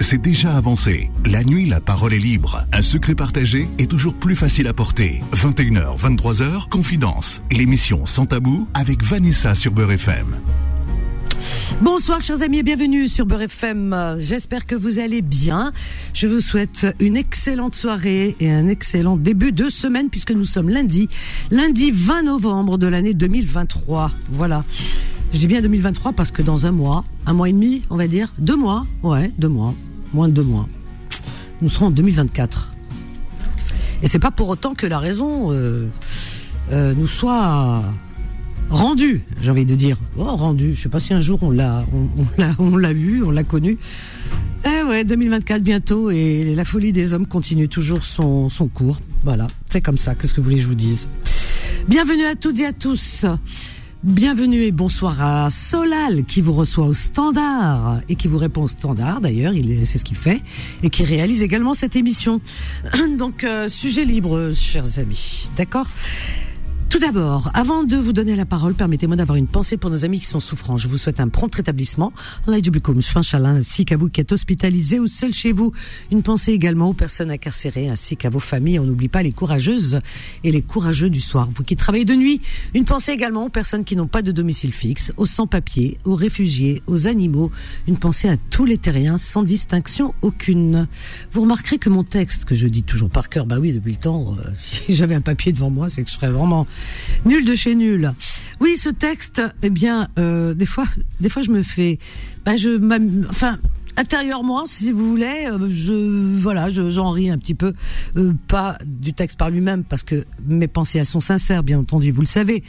C'est déjà avancé. La nuit, la parole est libre. Un secret partagé est toujours plus facile à porter. 21h, 23h, Confidence. L'émission Sans Tabou avec Vanessa sur Beurre FM. Bonsoir chers amis et bienvenue sur Beurre FM. J'espère que vous allez bien. Je vous souhaite une excellente soirée et un excellent début de semaine puisque nous sommes lundi, lundi 20 novembre de l'année 2023. Voilà. Je dis bien 2023 parce que dans un mois, un mois et demi, on va dire, deux mois, ouais, deux mois, moins de deux mois, nous serons en 2024. Et c'est pas pour autant que la raison euh, euh, nous soit rendue, j'ai envie de dire. Oh, rendue. Je sais pas si un jour on l'a, on, on l'a, eu, on l'a connu. Eh ouais, 2024 bientôt et la folie des hommes continue toujours son, son cours. Voilà, c'est comme ça. Qu'est-ce que vous voulez que je vous dise? Bienvenue à toutes et à tous. Bienvenue et bonsoir à Solal qui vous reçoit au standard et qui vous répond au standard d'ailleurs, il est- c'est ce qu'il fait et qui réalise également cette émission. Donc euh, sujet libre, chers amis, d'accord? Tout d'abord, avant de vous donner la parole, permettez-moi d'avoir une pensée pour nos amis qui sont souffrants. Je vous souhaite un prompt rétablissement. Shfinchallah, ainsi qu'à vous qui êtes hospitalisés ou seuls chez vous. Une pensée également aux personnes incarcérées ainsi qu'à vos familles. On n'oublie pas les courageuses et les courageux du soir. Vous qui travaillez de nuit. Une pensée également aux personnes qui n'ont pas de domicile fixe, aux sans-papiers, aux réfugiés, aux animaux. Une pensée à tous les terriens sans distinction aucune. Vous remarquerez que mon texte, que je dis toujours par cœur, bah oui, depuis le temps, euh, si j'avais un papier devant moi, c'est que je serais vraiment nul de chez nul. Oui, ce texte, eh bien, euh, des fois, des fois, je me fais, bah, je, enfin, intérieurement, si vous voulez, euh, je, voilà, je, j'en ris un petit peu, euh, pas du texte par lui-même, parce que mes pensées elles sont sincères, bien entendu, vous le savez,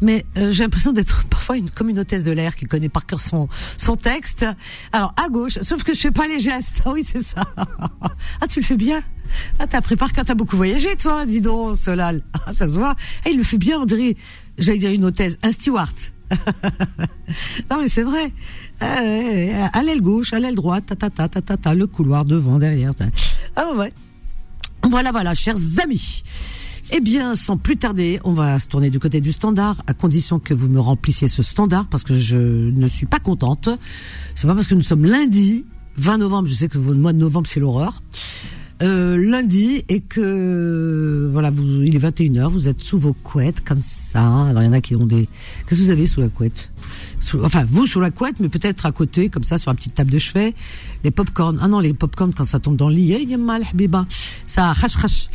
mais euh, j'ai l'impression d'être parfois une hôtesse de l'air qui connaît par cœur son son texte. Alors à gauche, sauf que je fais pas les gestes. Oui, c'est ça. Ah, tu le fais bien. Ah, t'as appris par cœur, t'as beaucoup voyagé, toi, dis donc, Solal. Ah, ça se voit. Ah, il le fait bien, on dirait, j'allais dire une hôtesse, un steward. non, mais c'est vrai. Ouais, à l'aile gauche, à l'aile droite, ta, ta, ta, ta, ta, ta, le couloir devant, derrière. Ah, ouais. Voilà, voilà, chers amis. Eh bien, sans plus tarder, on va se tourner du côté du standard, à condition que vous me remplissiez ce standard, parce que je ne suis pas contente. C'est pas parce que nous sommes lundi, 20 novembre, je sais que le mois de novembre, c'est l'horreur. Euh, lundi, et que, voilà, vous, il est 21h, vous êtes sous vos couettes, comme ça. Alors, il y en a qui ont des... Qu'est-ce que vous avez sous la couette? Sous- Enfin, vous sous la couette, mais peut-être à côté, comme ça, sur la petite table de chevet. Les pop-corn. Ah non, les pop-corn, quand ça tombe dans le lit, eh, il y a mal, habiba. Ça rache, rache.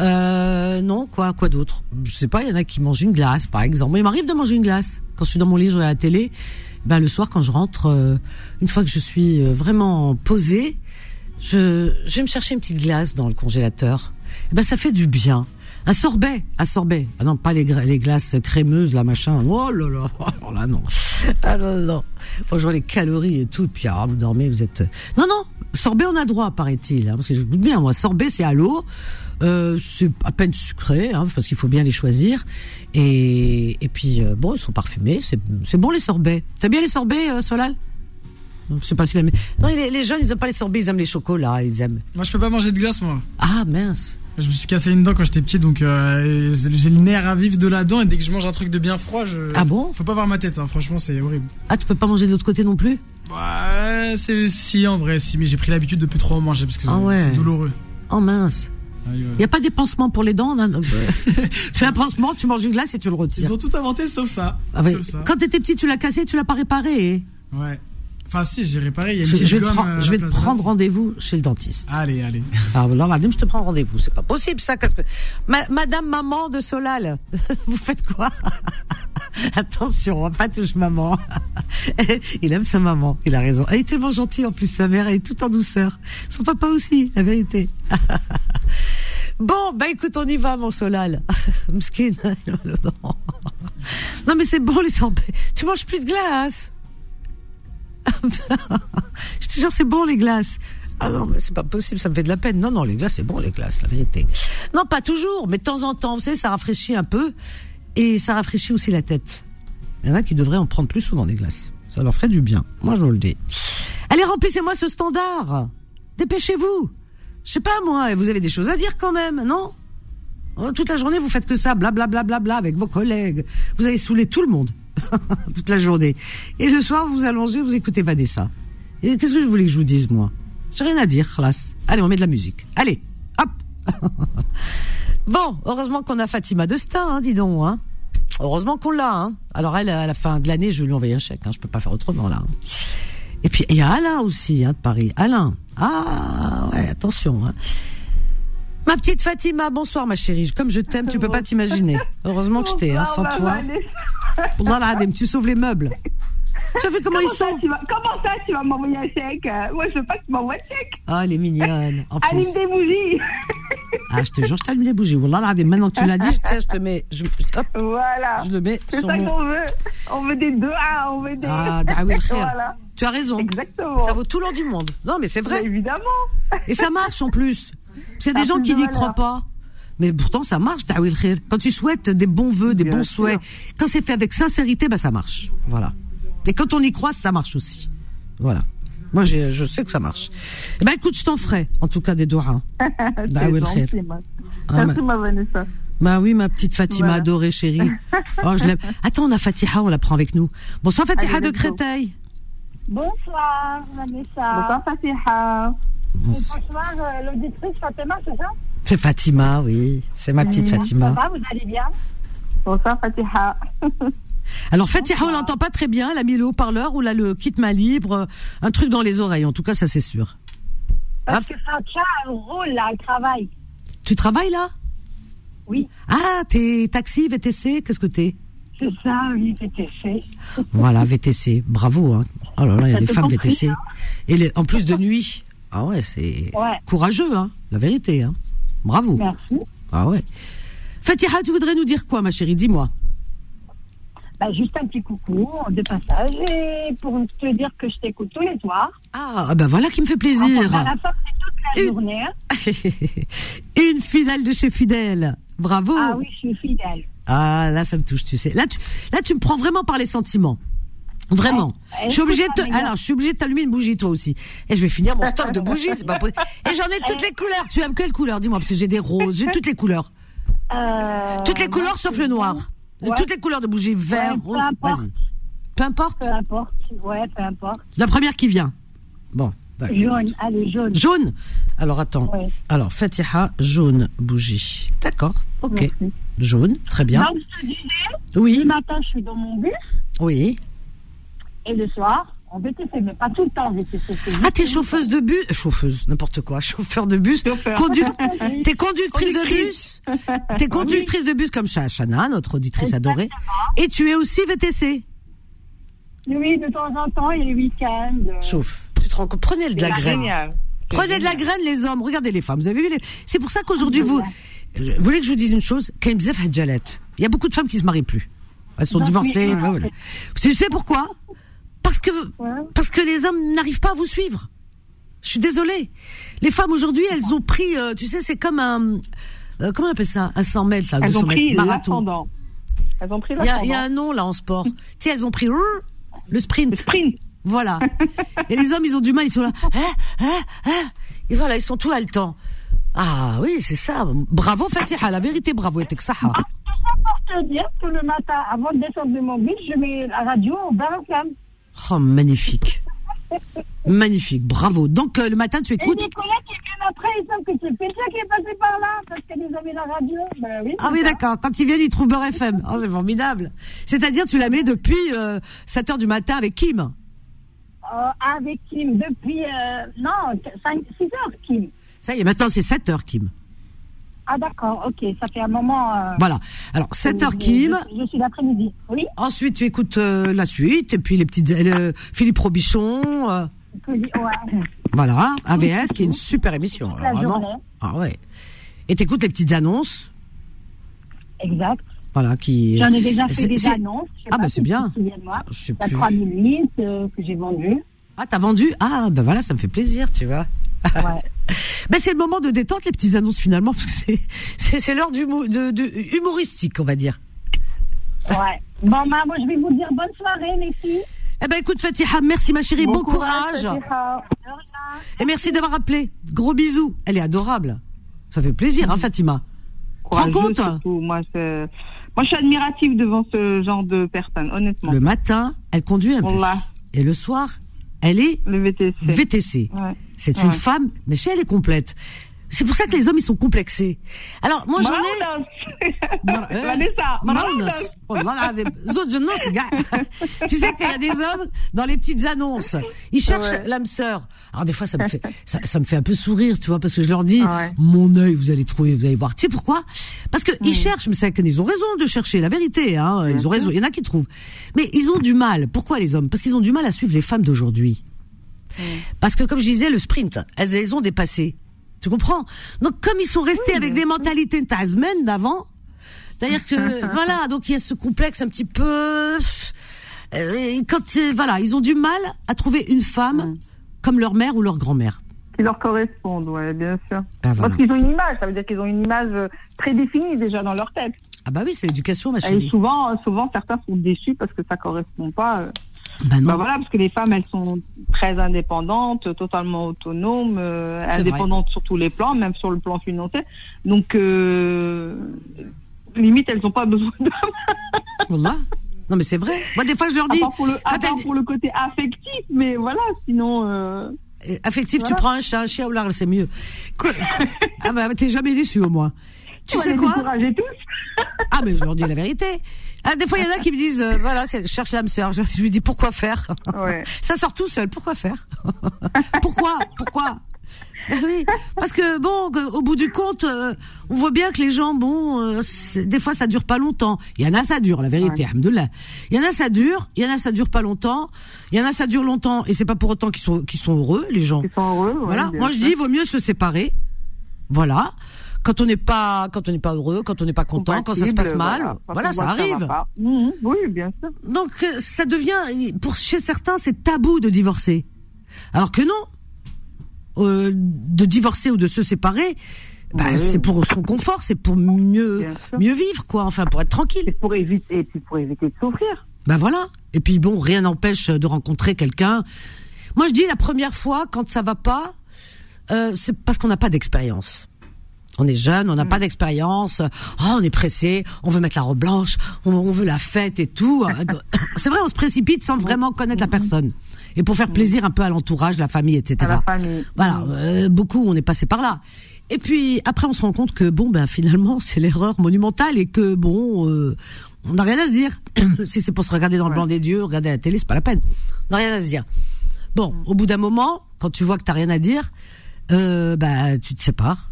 Euh, non, quoi, quoi d'autre? Je sais pas, il y en a qui mangent une glace, par exemple. Moi, il m'arrive de manger une glace. Quand je suis dans mon lit, je regarde la télé. Ben, le soir, quand je rentre, euh, une fois que je suis euh, vraiment posée, je, je vais me chercher une petite glace dans le congélateur. Eh ben, ça fait du bien. Un sorbet, un sorbet. Ah non, pas les, les glaces crémeuses, là, machin. Oh là là, non. Ah non, non. Vois les calories et tout, puis ah, vous dormez, vous êtes... Non, non, sorbet, on a droit, paraît-il. Hein, parce que je goûte bien, moi. Sorbet, c'est à l'eau. Euh, c'est à peine sucré, hein, parce qu'il faut bien les choisir. Et, et puis, euh, bon, ils sont parfumés. C'est bon, les sorbets. T'as bien les sorbets, euh, Solal? Je sais pas si la... Non, les, les jeunes, ils aiment pas les sorbets, ils aiment les chocolats, ils aiment. Moi, je peux pas manger de glace, moi. Ah mince. Je me suis cassé une dent quand j'étais petit, donc euh, j'ai le nerf à vivre de la dent. Et dès que je mange un truc de bien froid, je. Ah bon Faut pas voir ma tête, hein, franchement, c'est horrible. Ah, tu peux pas manger de l'autre côté non plus Ouais, c'est si en vrai, si, mais j'ai pris l'habitude de plus trop en manger parce que Ah ouais. c'est douloureux. Oh mince. Voilà. Il y a pas des pansements pour les dents non, Tu fais un pansement, tu manges une glace et tu le Ils retires. ont tout inventé sauf ça. Ah ouais. Sauf ça. Quand t'étais petit, tu l'as cassé, tu l'as pas réparé. Ouais. Enfin, si, j'ai réparé. Il y a une Je, vais gomme. euh, je vais la te prendre rendez-vous chez le dentiste. Allez, allez. Ah là, madame, je te prends rendez-vous. C'est pas possible ça. qu'est-ce que- Ma- Madame maman de Solal, vous faites quoi? Attention, hein, pas touche maman. il aime sa maman. Il a raison. Elle est tellement gentille en plus. Sa mère elle est tout en douceur. Son papa aussi, la vérité. Bon, bah écoute, on y va, mon Solal. Mskin. Non, mais c'est bon, les sorbets. Tu manges plus de glace. Je te jure, c'est bon, les glaces. Ah non, mais c'est pas possible, ça me fait de la peine. Non, non, les glaces, c'est bon, les glaces, la vérité. Non, pas toujours, mais de temps en temps, vous savez, ça rafraîchit un peu. Et ça rafraîchit aussi la tête. Il y en a qui devraient en prendre plus souvent des glaces. Ça leur ferait du bien. Moi, je vous le dis. Allez, remplissez-moi ce standard. Dépêchez-vous. Je sais pas, moi, vous avez des choses à dire quand même, non? Oh, Toute la journée, vous faites que ça, blablabla bla, bla, bla, avec vos collègues. Vous avez saoulé tout le monde. Toute la journée. Et le soir, vous allongez, vous écoutez Vanessa. Qu'est-ce que je voulais que je vous dise, moi? J'ai rien à dire, classe. Allez, on met de la musique. Allez, hop. bon, heureusement qu'on a Fatima de Star, hein, dis donc. Hein. Heureusement qu'on l'a. Hein. Alors elle, à la fin de l'année, je lui envoyer un chèque. Hein. Je peux pas faire autrement là. Et puis il y a Alain aussi, hein, de Paris. Alain. Ah ouais, attention. Hein. Ma petite Fatima, bonsoir ma chérie. Comme je t'aime, tu peux pas t'imaginer. Heureusement que je t'ai, hein, sans toi. Voilà, tu sauves les meubles. Tu as vu comment, ils sont Comment ça, tu vas m'envoyer un chèque Moi, je veux pas que tu m'envoies un chèque. Ah, elle est mignonne. Allume des bougies. ah, je te jure, je t'allume des bougies. Voilà, maintenant que tu l'as dit, je, je te mets. Je, hop, voilà. Je le mets C'est ça qu'on veut. On veut des deux A, on veut des. Ah, oui, voilà. Tu as raison. Exactement. Ça vaut tout l'or du monde. Non, mais c'est vrai. évidemment. Et ça marche en plus. Parce qu'il y a des gens qui n'y croient pas. Mais pourtant, ça marche, Quand tu souhaites des bons vœux, des bons souhaits, quand c'est fait avec sincérité, bah, ça marche. Voilà. Et quand on y croit, ça marche aussi. Voilà. Moi, je sais que ça marche. Eh ben, écoute, je t'en ferai, en tout cas, des doigts. Merci, ah, ma Vanessa. Bah oui, ma petite Fatima adorée, chérie. Oh, je l'aime. Attends, on a Fatiha, on la prend avec nous. Bonsoir, Fatiha de Créteil. Bonsoir, Vanessa. Bonsoir, Fatiha. Bonsoir, euh, l'auditrice Fatima, c'est ça C'est Fatima, oui. C'est ma petite Fatima. Ça va, vous allez bien Bonsoir, Fatiha. Alors Fatiha, on l'entend pas très bien. Elle a mis le haut-parleur ou là le kit main libre, un truc dans les oreilles. En tout cas, ça c'est sûr. Parce que Fatiha a un rôle là, elle travaille. Tu travailles là? Oui. Ah, t'es taxi, VTC, qu'est-ce que t'es? C'est ça, oui, VTC. Voilà, VTC. Bravo. Hein. Oh là là, il y a des femmes VTC. Hein. Et en plus de nuit. Ah ouais, c'est courageux, hein, la vérité. Hein. Bravo. Merci. Ah ouais. Fatiha, tu voudrais nous dire quoi, ma chérie? Dis-moi. Bah, juste un petit coucou de passage et pour te dire que je t'écoute tous les soirs. Ah, ben voilà qui me fait plaisir. Enfin, la fin, c'est toute la Une... journée. Hein. Une fidèle de chez Fidèle. Bravo. Ah oui, je suis fidèle. Ah, là, ça me touche, tu sais. Là, tu, là, tu me prends vraiment par les sentiments. Vraiment. je suis obligée de alors je suis obligée de t'allumer une bougie toi aussi. Et je vais finir mon stock de bougies, c'est pas possible. Et j'en ai toutes les couleurs. Tu aimes quelle couleur? Dis-moi parce que j'ai des roses, j'ai toutes les couleurs. Euh, toutes les couleurs sauf le noir. Toutes les couleurs de bougies, vert, rose. Vas-y. Peu importe? Peu importe. Ouais, peu importe. La première qui vient. Bon. Jaune, allez, jaune. Jaune Alors attends. Alors, Fatiha, jaune bougie. D'accord, ok. Jaune, très bien. Donc, je te disais, oui. le matin, je suis dans mon bus. Oui. Et le soir, en VTC, mais pas tout le temps en VTC. Ah, t'es chauffeuse de bus? Chauffeuse, n'importe quoi. Chauffeur de bus. Condu... T'es conductrice de bus? T'es conductrice de bus comme Shana, notre auditrice adorée. Et tu es aussi VTC Oui, de temps en temps, et les week-ends. Chauffe. Tu te rends compte? Prenez de la graine. Prenez de la graine, les hommes. Regardez les femmes. Vous avez vu les... C'est pour ça qu'aujourd'hui, vous... Vous voulez que je vous dise une chose? Il y a beaucoup de femmes qui se marient plus. Elles sont divorcées. Voilà. Tu sais pourquoi? Parce que, parce que les hommes n'arrivent pas à vous suivre. Je suis désolée. Les femmes aujourd'hui, elles ont pris, euh, tu sais, c'est comme un, euh, comment on appelle ça, un 100 mètres là, elles ont pris marathon. Elles ont pris Il y, a un nom là en sport. tu sais, elles ont pris le sprint. Le sprint. Voilà. Et les hommes, ils ont du mal, ils sont là. Hein, hein, hein. Et voilà, ils sont tout haletants. Ah oui, c'est ça. Bravo Fatiha, la vérité, bravo et ça. pour te dire que le matin, avant de descendre de mon bus, je mets la radio au bar Oh, magnifique. Magnifique, bravo. Donc euh, le matin, tu écoutes. Et Nicolas qui vient après, ils savent que c'est Pétia qui est passé par là, parce qu'elle nous avait la radio. Ben, oui, ah oui, d'accord. Quand ils viennent, ils trouvent Beurre FM. Oh, c'est formidable. C'est-à-dire, tu la mets depuis euh, 7 h du matin avec Kim euh, Avec Kim, depuis. Euh, non, 5, 6 h Kim. Ça y est, maintenant c'est 7 h Kim. Ah d'accord, ok, ça fait un moment. Euh, voilà. Alors 7 h Kim. Je, suis l'après-midi. Oui. Ensuite tu écoutes euh, la suite et puis les petites euh, Philippe Robichon. Ouais. Voilà, AVS qui est une super émission. la vraiment. Ah ouais. Et t'écoutes les petites annonces? Exact. Voilà, qui. J'en ai déjà fait des annonces. ah bah c'est bien. Moi. Je sais plus. 3000 litres que j'ai vendu. Ah t'as vendu? Ah ben voilà, ça me fait plaisir, tu vois. Ouais. ben c'est le moment de détente les petites annonces finalement parce que c'est l'heure du de, de, humoristique on va dire. Ouais. Bon bah, moi je vais vous dire bonne soirée les filles. Eh ben écoute Fatiha, merci ma chérie, bon, courage. Et merci d'avoir appelé. Gros bisous. Elle est adorable. Ça fait plaisir, hein, Fatima. Rends compte moi, moi, je suis admirative devant ce genre de personnes, honnêtement. Le matin, elle conduit un peu. Et le soir, Elle est Le VTC. VTC. Ouais. C'est une femme, mais chez elle est complète. C'est pour ça que les hommes, ils sont complexés. Alors, moi, j'en ai... Tu sais qu'il y a des hommes dans les petites annonces, ils cherchent Ouais. l'âme sœur. Alors des fois, ça me fait, ça, ça me fait un peu sourire, tu vois, parce que je leur dis, Ouais. mon œil, vous allez trouver, vous allez voir. Tu sais pourquoi? Parce que ils cherchent, mais c'est qu'ils ont raison de chercher la vérité. Hein, ils ont raison. Il y en a qui trouvent, mais ils ont du mal. Pourquoi les hommes? Parce qu'ils ont du mal à suivre les femmes d'aujourd'hui. Mm. Parce que comme je disais, le sprint, elles les ont dépassés. Tu comprends? Donc comme ils sont restés avec des mentalités Tasman d'avant, c'est-à-dire que voilà, donc il y a ce complexe un petit peu. euh, et quand euh, voilà, ils ont du mal à trouver une femme comme leur mère ou leur grand-mère. Qui leur correspondent, ouais, bien sûr. Ah, voilà. Parce qu'ils ont une image, ça veut dire qu'ils ont une image euh, prédéfinie déjà dans leur tête. Ah bah oui, c'est l'éducation, ma Et chérie. souvent, euh, souvent, certains sont déçus parce que ça correspond pas. euh, Bah non. Bah voilà, parce que les femmes, elles sont très indépendantes, totalement autonomes, euh, indépendantes sur tous les plans, même sur le plan financier. Donc, euh, limite, elles n'ont pas besoin de... Wallah. Non mais c'est vrai. Moi des fois je leur À dis, part pour le, à part pour le côté affectif, mais voilà, sinon... euh, affectif, tu Voilà. prends un chat, un chien ou là c'est mieux. Ah bah t'es jamais déçu au moins. Tu on sais les quoi tous. Ah mais je leur dis la vérité. Ah, des fois il y en a qui me disent, euh, voilà, je cherche l'âme sœur. Je, je lui dis pourquoi faire Ouais. Ça sort tout seul. Pourquoi faire Pourquoi Pourquoi Ben oui, parce que bon, au bout du compte, euh, on voit bien que les gens, bon, euh, des fois ça dure pas longtemps. Il y en a ça dure, la vérité, alhamdoulilah. Il y en a ça dure, il y en a ça dure pas longtemps, il y en a ça dure longtemps et c'est pas pour autant qu'ils sont qu'ils sont heureux, les gens. Ils sont heureux. ouais, Voilà, moi je dis, vaut mieux se séparer. Voilà. Quand on n'est pas, quand on n'est pas heureux, quand on n'est pas content, quand ça se passe mal, voilà, ça arrive. Mhm, oui, bien sûr. Donc euh, ça devient, pour chez certains, c'est tabou de divorcer. Alors que non, Euh, de divorcer ou de se séparer, bah, Oui. c'est pour son confort, c'est pour mieux mieux vivre, quoi. Enfin, pour être tranquille. C'est pour éviter, et puis pour éviter de souffrir. Ben voilà. Et puis bon, rien n'empêche de rencontrer quelqu'un. Moi, je dis la première fois, quand ça va pas, euh, c'est parce qu'on n'a pas d'expérience. On est jeune, on n'a pas d'expérience. Ah, on est pressé, on veut mettre la robe blanche, on, on veut la fête et tout. C'est vrai, on se précipite sans vraiment connaître la personne. Et pour faire plaisir un peu à l'entourage, la famille, etc. À la famille. Voilà, euh, beaucoup, on est passé par là. Et puis après, on se rend compte que bon, ben finalement, c'est l'erreur monumentale et que bon, euh, on n'a rien à se dire. si c'est pour se regarder dans le blanc des yeux, regarder la télé, c'est pas la peine. On n'a rien à se dire. Bon, au bout d'un moment, quand tu vois que t'as rien à dire, euh, bah tu te sépares.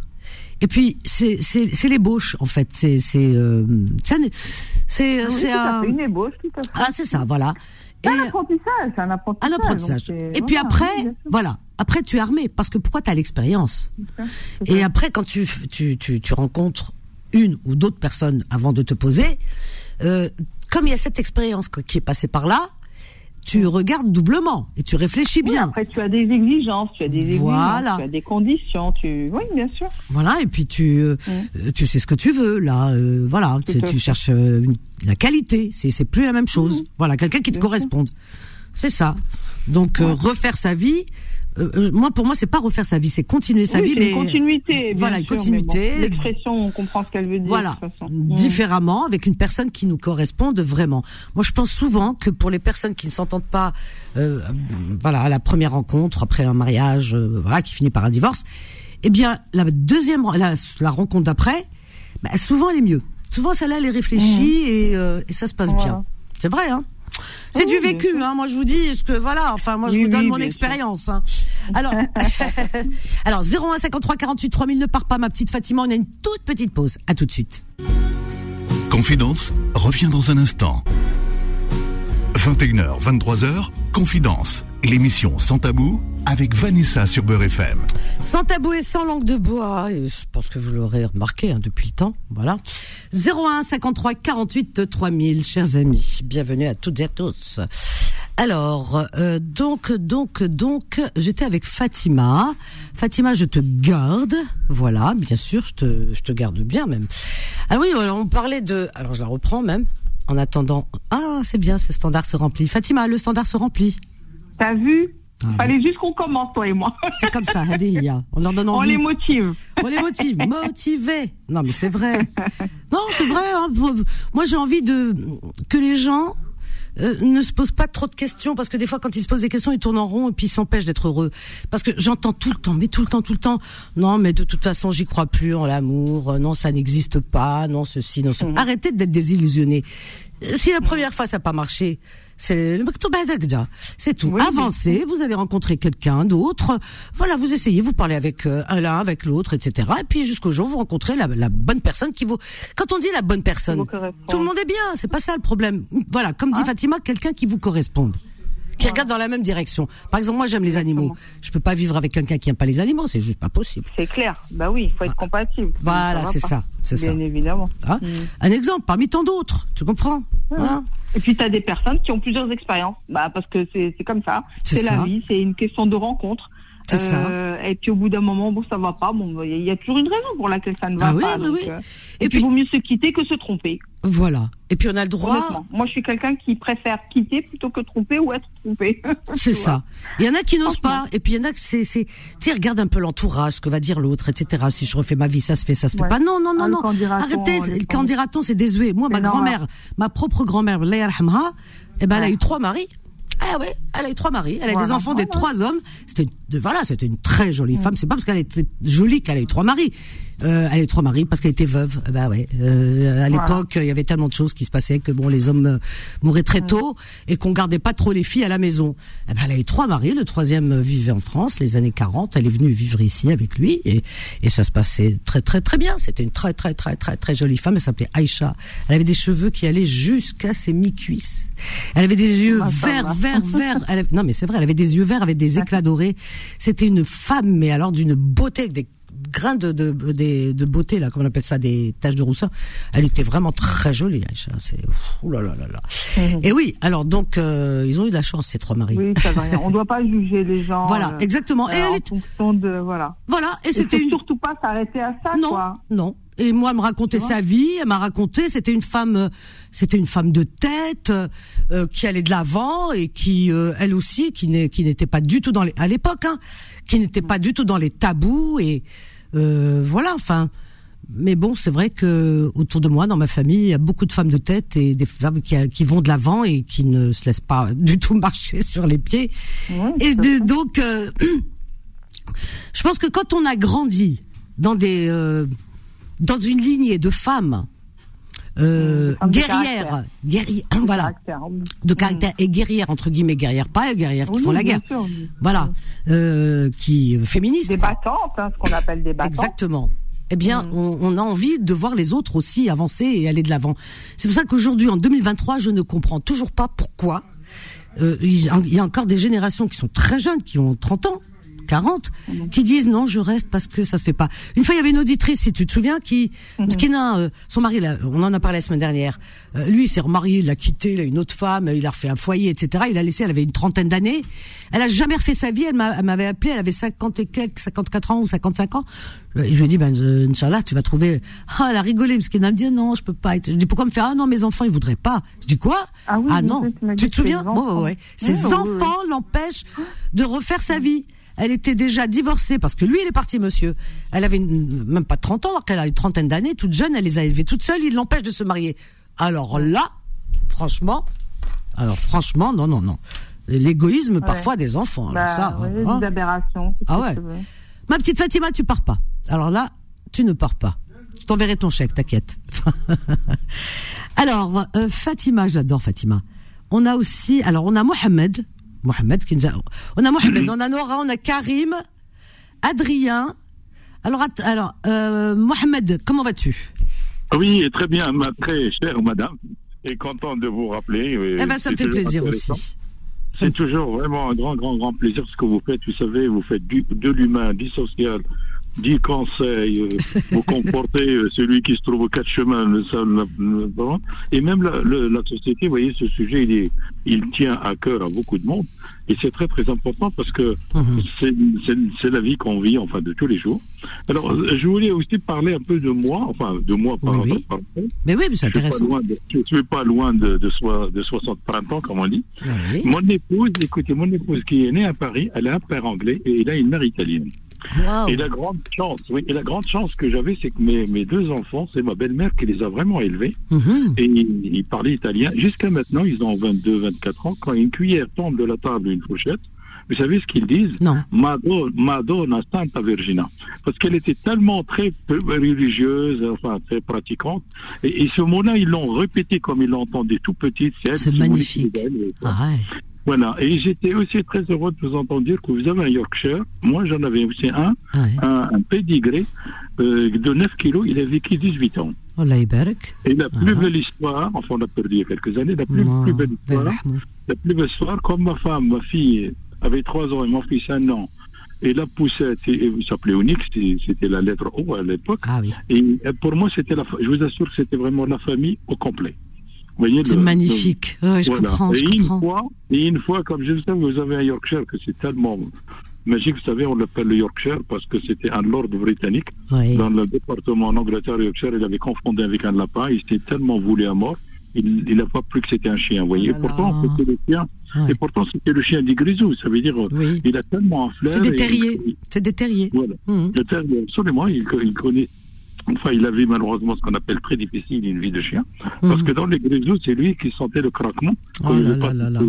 Et puis c'est c'est c'est l'ébauche en fait. C'est c'est euh, c'est un- c'est une ébauche, tout à fait. ah c'est ça voilà. C'est un apprentissage, c'est un apprentissage. un apprentissage. Et puis voilà, après, voilà. Après, tu es armé parce que pourquoi tu as l'expérience. Et après, quand tu, tu, tu, tu rencontres une ou d'autres personnes avant de te poser, euh, comme il y a cette expérience qui est passée par là, tu regardes doublement et tu réfléchis Oui, bien. après, tu as des exigences, tu as des exigences, Voilà. tu as des conditions, tu... Oui, bien sûr. Voilà, et puis tu, euh, euh, tu sais ce que tu veux là. euh, voilà, tu, cherches euh, une- la qualité. C'est plus la même chose. Voilà, quelqu'un qui te Bien corresponde. C'est ça. Donc refaire sa vie. Euh, euh, moi, pour moi, c'est pas refaire sa vie, c'est continuer sa oui, vie, mais une continuité. bien voilà, une sûr, continuité. bon, L'expression, on comprend ce qu'elle veut dire. voilà, de toute façon. Mm. différemment avec une personne qui nous corresponde vraiment. Moi, je pense souvent que pour les personnes qui ne s'entendent pas, euh, voilà, à la première rencontre après un mariage, euh, voilà, qui finit par un divorce, eh bien, la deuxième, la, la rencontre d'après, bah, souvent elle est mieux. Souvent, celle-là, elle est réfléchie et, euh, et ça se passe Mm. Voilà. bien. C'est vrai, hein. C'est Oui, du vécu, hein. Moi, je vous dis ce que voilà. Enfin, moi, je Oui, vous donne oui, mon expérience. Hein. Alors, alors 01 53 48 3000 ne part pas, ma petite Fatima. On a une toute petite pause. À tout de suite. Confidence revient dans un instant. 21h, 23h, Confidence, l'émission sans tabou avec Vanessa sur Beurre FM. Sans tabou et sans langue de bois, et je pense que vous l'aurez remarqué hein, depuis le temps, voilà. 01 53 48 3000, chers amis, bienvenue à toutes et à tous. Alors, euh, donc, donc, donc, j'étais avec Fatima. Fatima, je te garde, voilà, bien sûr, je te, je te garde bien même. Ah oui, alors, on parlait de, alors je la reprends même, en attendant. Ah, c'est bien, ce standard se remplit. Fatima, le standard se remplit. T'as vu? Ah, Fallait juste qu'on commence, toi et moi. C'est comme ça, Hadiya. On leur donne On envie. les motive. On les motive, motivés. Non, mais c'est vrai. Non, c'est vrai. hein. Moi, j'ai envie de que les gens euh, ne se pose pas trop de questions parce que des fois, quand ils se posent des questions, ils tournent en rond et puis ils s'empêchent d'être heureux. Parce que j'entends tout le temps, mais tout le temps, tout le temps. Non, mais de toute façon, j'y crois plus en l'amour. Euh, Non, ça n'existe pas. Non, ceci, non, cela. Arrêtez d'être désillusionnés. Euh, Si la première fois ça n'a pas marché, c'est le. C'est tout. Oui, Avancez, vous allez rencontrer quelqu'un d'autre. Voilà, vous essayez, vous parlez avec euh, un l'un, avec l'autre, etc. Et puis jusqu'au jour vous rencontrez la, la bonne personne qui vous. Quand on dit la bonne personne, tout le monde est bien. C'est pas ça le problème. Voilà, comme dit Fatima, quelqu'un qui vous corresponde. Qui regarde dans la même direction. Par exemple, moi j'aime les animaux. Je peux pas vivre avec quelqu'un qui aime pas les animaux, c'est juste pas possible. C'est clair. Bah oui, il faut être compatible. Voilà, c'est ça, c'est ça. Bien évidemment. Hein Mm. Un exemple parmi tant d'autres, tu comprends? Voilà. Et puis, tu as des personnes qui ont plusieurs expériences. Bah, parce que c'est comme ça. C'est la vie, c'est une question de rencontre. C'est ça. Et puis, au bout d'un moment, bon, ça va pas. Bon, il y a toujours une raison pour laquelle ça ne va Ah oui, pas. oui, donc, oui. euh, Et et, puis- il vaut mieux se quitter que se tromper. Voilà. Et puis on a le droit. Moi, je suis quelqu'un qui préfère quitter plutôt que tromper ou être trompé. C'est ça. Il y en a qui n'osent pas, et puis il y en a que c'est, c'est, tu regarde un peu l'entourage, ce que va dire l'autre, etc. Si je refais ma vie, ça se fait, ça se fait Ouais. pas. Non, non, non, Ah, non. Arrêtez, qu'en dira-t-on, c'est désuet. Moi, ma grand-mère, ma propre grand-mère, eh ben, elle a eu trois maris. Ah ouais, elle a eu trois maris, elle a des enfants, des Voilà. trois hommes. C'était, voilà, c'était une très jolie Mm. femme. C'est pas parce qu'elle était jolie qu'elle a eu trois maris. Euh, elle a eu trois maris parce qu'elle était veuve. Ben ouais. Euh, à l'époque, il y avait tellement de choses qui se passaient que bon, les hommes euh, mouraient très Mm. tôt et qu'on gardait pas trop les filles à la maison. Eh ben, elle a eu trois maris. Le troisième vivait en France, les années 40. Elle est venue vivre ici avec lui et, et ça se passait très très très bien. C'était une très très très très très jolie femme. Elle s'appelait Aïcha. Elle avait des cheveux qui allaient jusqu'à ses mi-cuisses. Elle avait des yeux ça verts, verts, verts. Avait- non mais c'est vrai. Elle avait des yeux verts avec des éclats dorés. C'était une femme, mais alors d'une beauté avec des grains de, de, de, de beauté là, comment on appelle ça, des taches de rousseur. Elle était vraiment très jolie, Aïcha. C'est ouh là là là là. Et oui, alors donc euh, ils ont eu de la chance ces trois maris. Oui, ça va rien. On doit pas juger les gens. Voilà, euh, exactement. Et euh, elle en est- fonction de voilà. Voilà, et c'était une surtout pas s'arrêter à ça, non, quoi. non. Et moi, elle me racontait sa vie. Elle m'a raconté, c'était une femme, euh, c'était une femme de tête euh, qui allait de l'avant et qui, euh, elle aussi, qui n'était pas du tout dans les, à l'époque, hein, qui n'était pas du tout dans les tabous et euh, voilà. Enfin, mais bon, c'est vrai que autour de moi, dans ma famille, il y a beaucoup de femmes de tête et des femmes qui, qui vont de l'avant et qui ne se laissent pas du tout marcher sur les pieds. Et de- donc, euh, je pense que quand on a grandi dans des euh, dans une lignée de femmes euh, Mmh, guerrières, guerrières, voilà, de caractère et guerrières entre guillemets guerrières, pas guerrières qui Oui, font la guerre, sûr, voilà, euh, qui féministes. Des quoi. battantes, hein, ce qu'on appelle des battantes. Exactement. Eh bien, Mm. on, on a envie de voir les autres aussi avancer et aller de l'avant. C'est pour ça qu'aujourd'hui, en 2023, je ne comprends toujours pas pourquoi euh, il il y a encore des générations qui sont très jeunes, qui ont 30 ans, 40, qui disent non, je reste parce que ça se fait pas. Une fois, il y avait une auditrice, si tu te souviens, qui, euh, son mari, là, on en a parlé la semaine dernière. euh, lui, il s'est remarié, il l'a quitté, il a une autre femme, il a refait un foyer, etc. Il a laissé, elle avait une trentaine d'années. Elle a jamais refait sa vie. Elle m'a- elle m'avait appelé, elle avait 50 et quelques, 54 ans ou 55 ans. Et je lui ai dit, ben, euh, Inch'Allah, tu vas trouver. Ah, elle a rigolé, parce qu'elle m'a dit, non, je peux pas. Je dis, pourquoi me faire, ah non, mes enfants, ils voudraient pas. Je dis, quoi? Ah oui, je non. tu te souviens? Ouais, ouais. Ses Oui, oui, oui. enfants l'empêchent de refaire sa vie. Elle était déjà divorcée parce que lui, il est parti, monsieur. Elle avait une- même pas 30 ans, alors qu'elle a une trentaine d'années, toute jeune, elle les a élevés toute seule, il l'empêche de se marier. Alors là, franchement, alors franchement, non, non, non. L'égoïsme parfois des enfants. Alors Bah, ça, oui, hein. des aberrations. Ah ouais. Ma petite Fatima, tu pars pas. Alors là, tu ne pars pas. Je t'enverrai ton chèque, t'inquiète. alors, euh, Fatima, j'adore Fatima. On a aussi, alors on a Mohamed, Mohamed qui nous a, on a Mohamed, on a Nora, on a Karim, Adrien. Alors, alors, euh, Mohamed, comment vas-tu Oui, très bien, ma très chère madame. Et content de vous rappeler. euh, Eh ben, ça me fait plaisir aussi. C'est toujours vraiment un grand, grand, grand plaisir ce que vous faites. Vous savez, vous faites du, de l'humain, du social, du conseil. euh, vous comportez euh, celui qui se trouve aux quatre chemins, le seul, et même la, le- la société. Vous voyez, ce sujet, il, est, il tient à cœur à beaucoup de monde. Et c'est très, très important parce que Mhm. c'est la vie qu'on vit, enfin, de tous les jours. Alors, je voulais aussi parler un peu de moi, enfin, de moi par Oui, oui. par- par- Mais oui, mais c'est intéressant. de, je suis pas loin de, de, de 60 printemps, comme on dit. Oui. Mon épouse, écoutez, mon épouse qui est née à Paris, elle a un père anglais et elle a une mère italienne. Et la grande chance, oui, et la grande chance que j'avais, c'est que mes, mes deux enfants, c'est ma belle-mère qui les a vraiment élevés. Mhm. Et ils, ils parlaient italien. Jusqu'à maintenant, ils ont 22, 24 ans. Quand une cuillère tombe de la table, une fourchette, vous savez ce qu'ils disent? Non. Madonna, Madonna Santa Vergina. Parce qu'elle était tellement très religieuse, enfin très pratiquante. Et, et ce mot-là, ils l'ont répété comme ils l'entendaient tout petit. C'est magnifique. et ça. Ah ouais. Voilà, et j'étais aussi très heureux de vous entendre dire que vous avez un Yorkshire. Moi, j'en avais aussi un, un, un pédigré euh, de 9 kilos. Il a vécu 18 ans. Et la plus belle histoire, enfin, on a perdu il y a quelques années, la plus, plus belle histoire, la plus belle histoire, comme ma femme, ma fille avait 3 ans et mon fils un an, et la poussette, et, et s'appelait Onyx, c'était la lettre O à l'époque. Ah oui. Et pour moi, c'était la, je vous assure que c'était vraiment la famille au complet. C'est le- magnifique. Ouais, je voilà. comprends, je et une fois, et une fois, comme je sais, vous avez un Yorkshire que c'est tellement magique, vous savez, on l'appelle le Yorkshire parce que c'était un lord britannique Oui. dans le département en Angleterre, Yorkshire, il avait confondu avec un lapin, il s'était tellement voulu à mort, il n'a pas plus que c'était un chien, vous voyez. Oh là pourtant, c'était le chien, Ouais. et pourtant, c'était le chien des grisous, ça veut dire, Oui. il a tellement un flair. C'est des et- terriers. et- C'est des terriers. Voilà. Mhm. Le terrier, absolument, il, il connaît. Enfin, il avait malheureusement ce qu'on appelle très difficile une vie de chien. Parce Mhm. que dans les grisous, c'est lui qui sentait le craquement. Oh il là là là.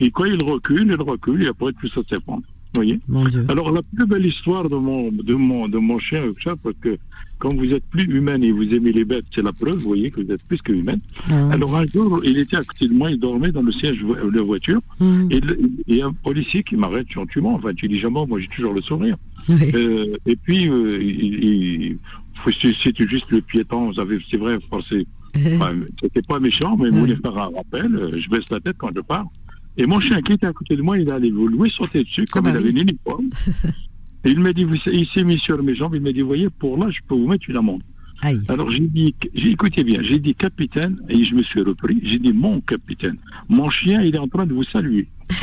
Et quand il recule, il recule, et après tout ça s'effondre. Vous voyez Mon Dieu. alors la plus belle histoire de mon de mon de mon chien Yorkshire, parce que quand vous êtes plus humaine et vous aimez les bêtes, c'est la preuve, vous voyez que vous êtes plus que humaine. Ah. Alors un jour, il était à côté de moi, il dormait dans le siège de voiture, Mhm. et le- un policier qui m'arrête gentiment, enfin intelligemment, moi j'ai toujours le sourire. Oui. Euh, et puis euh, c'était juste le piéton, vous c'est vrai, enfin, c'était pas méchant, mais il Ouais. voulait faire un rappel, euh, je baisse la tête quand je pars. Et mon chien qui était à côté de moi, il allait lui sauter dessus, comme bah il avait oui. une uniforme. Et il m'a dit, vous- il s'est mis sur mes jambes, il m'a dit, voyez, pour là, je peux vous mettre une amende. Aïe. Alors j'ai dit, j'ai écouté bien, j'ai dit capitaine, et je me suis repris, j'ai dit mon capitaine, mon chien, il est en train de vous saluer.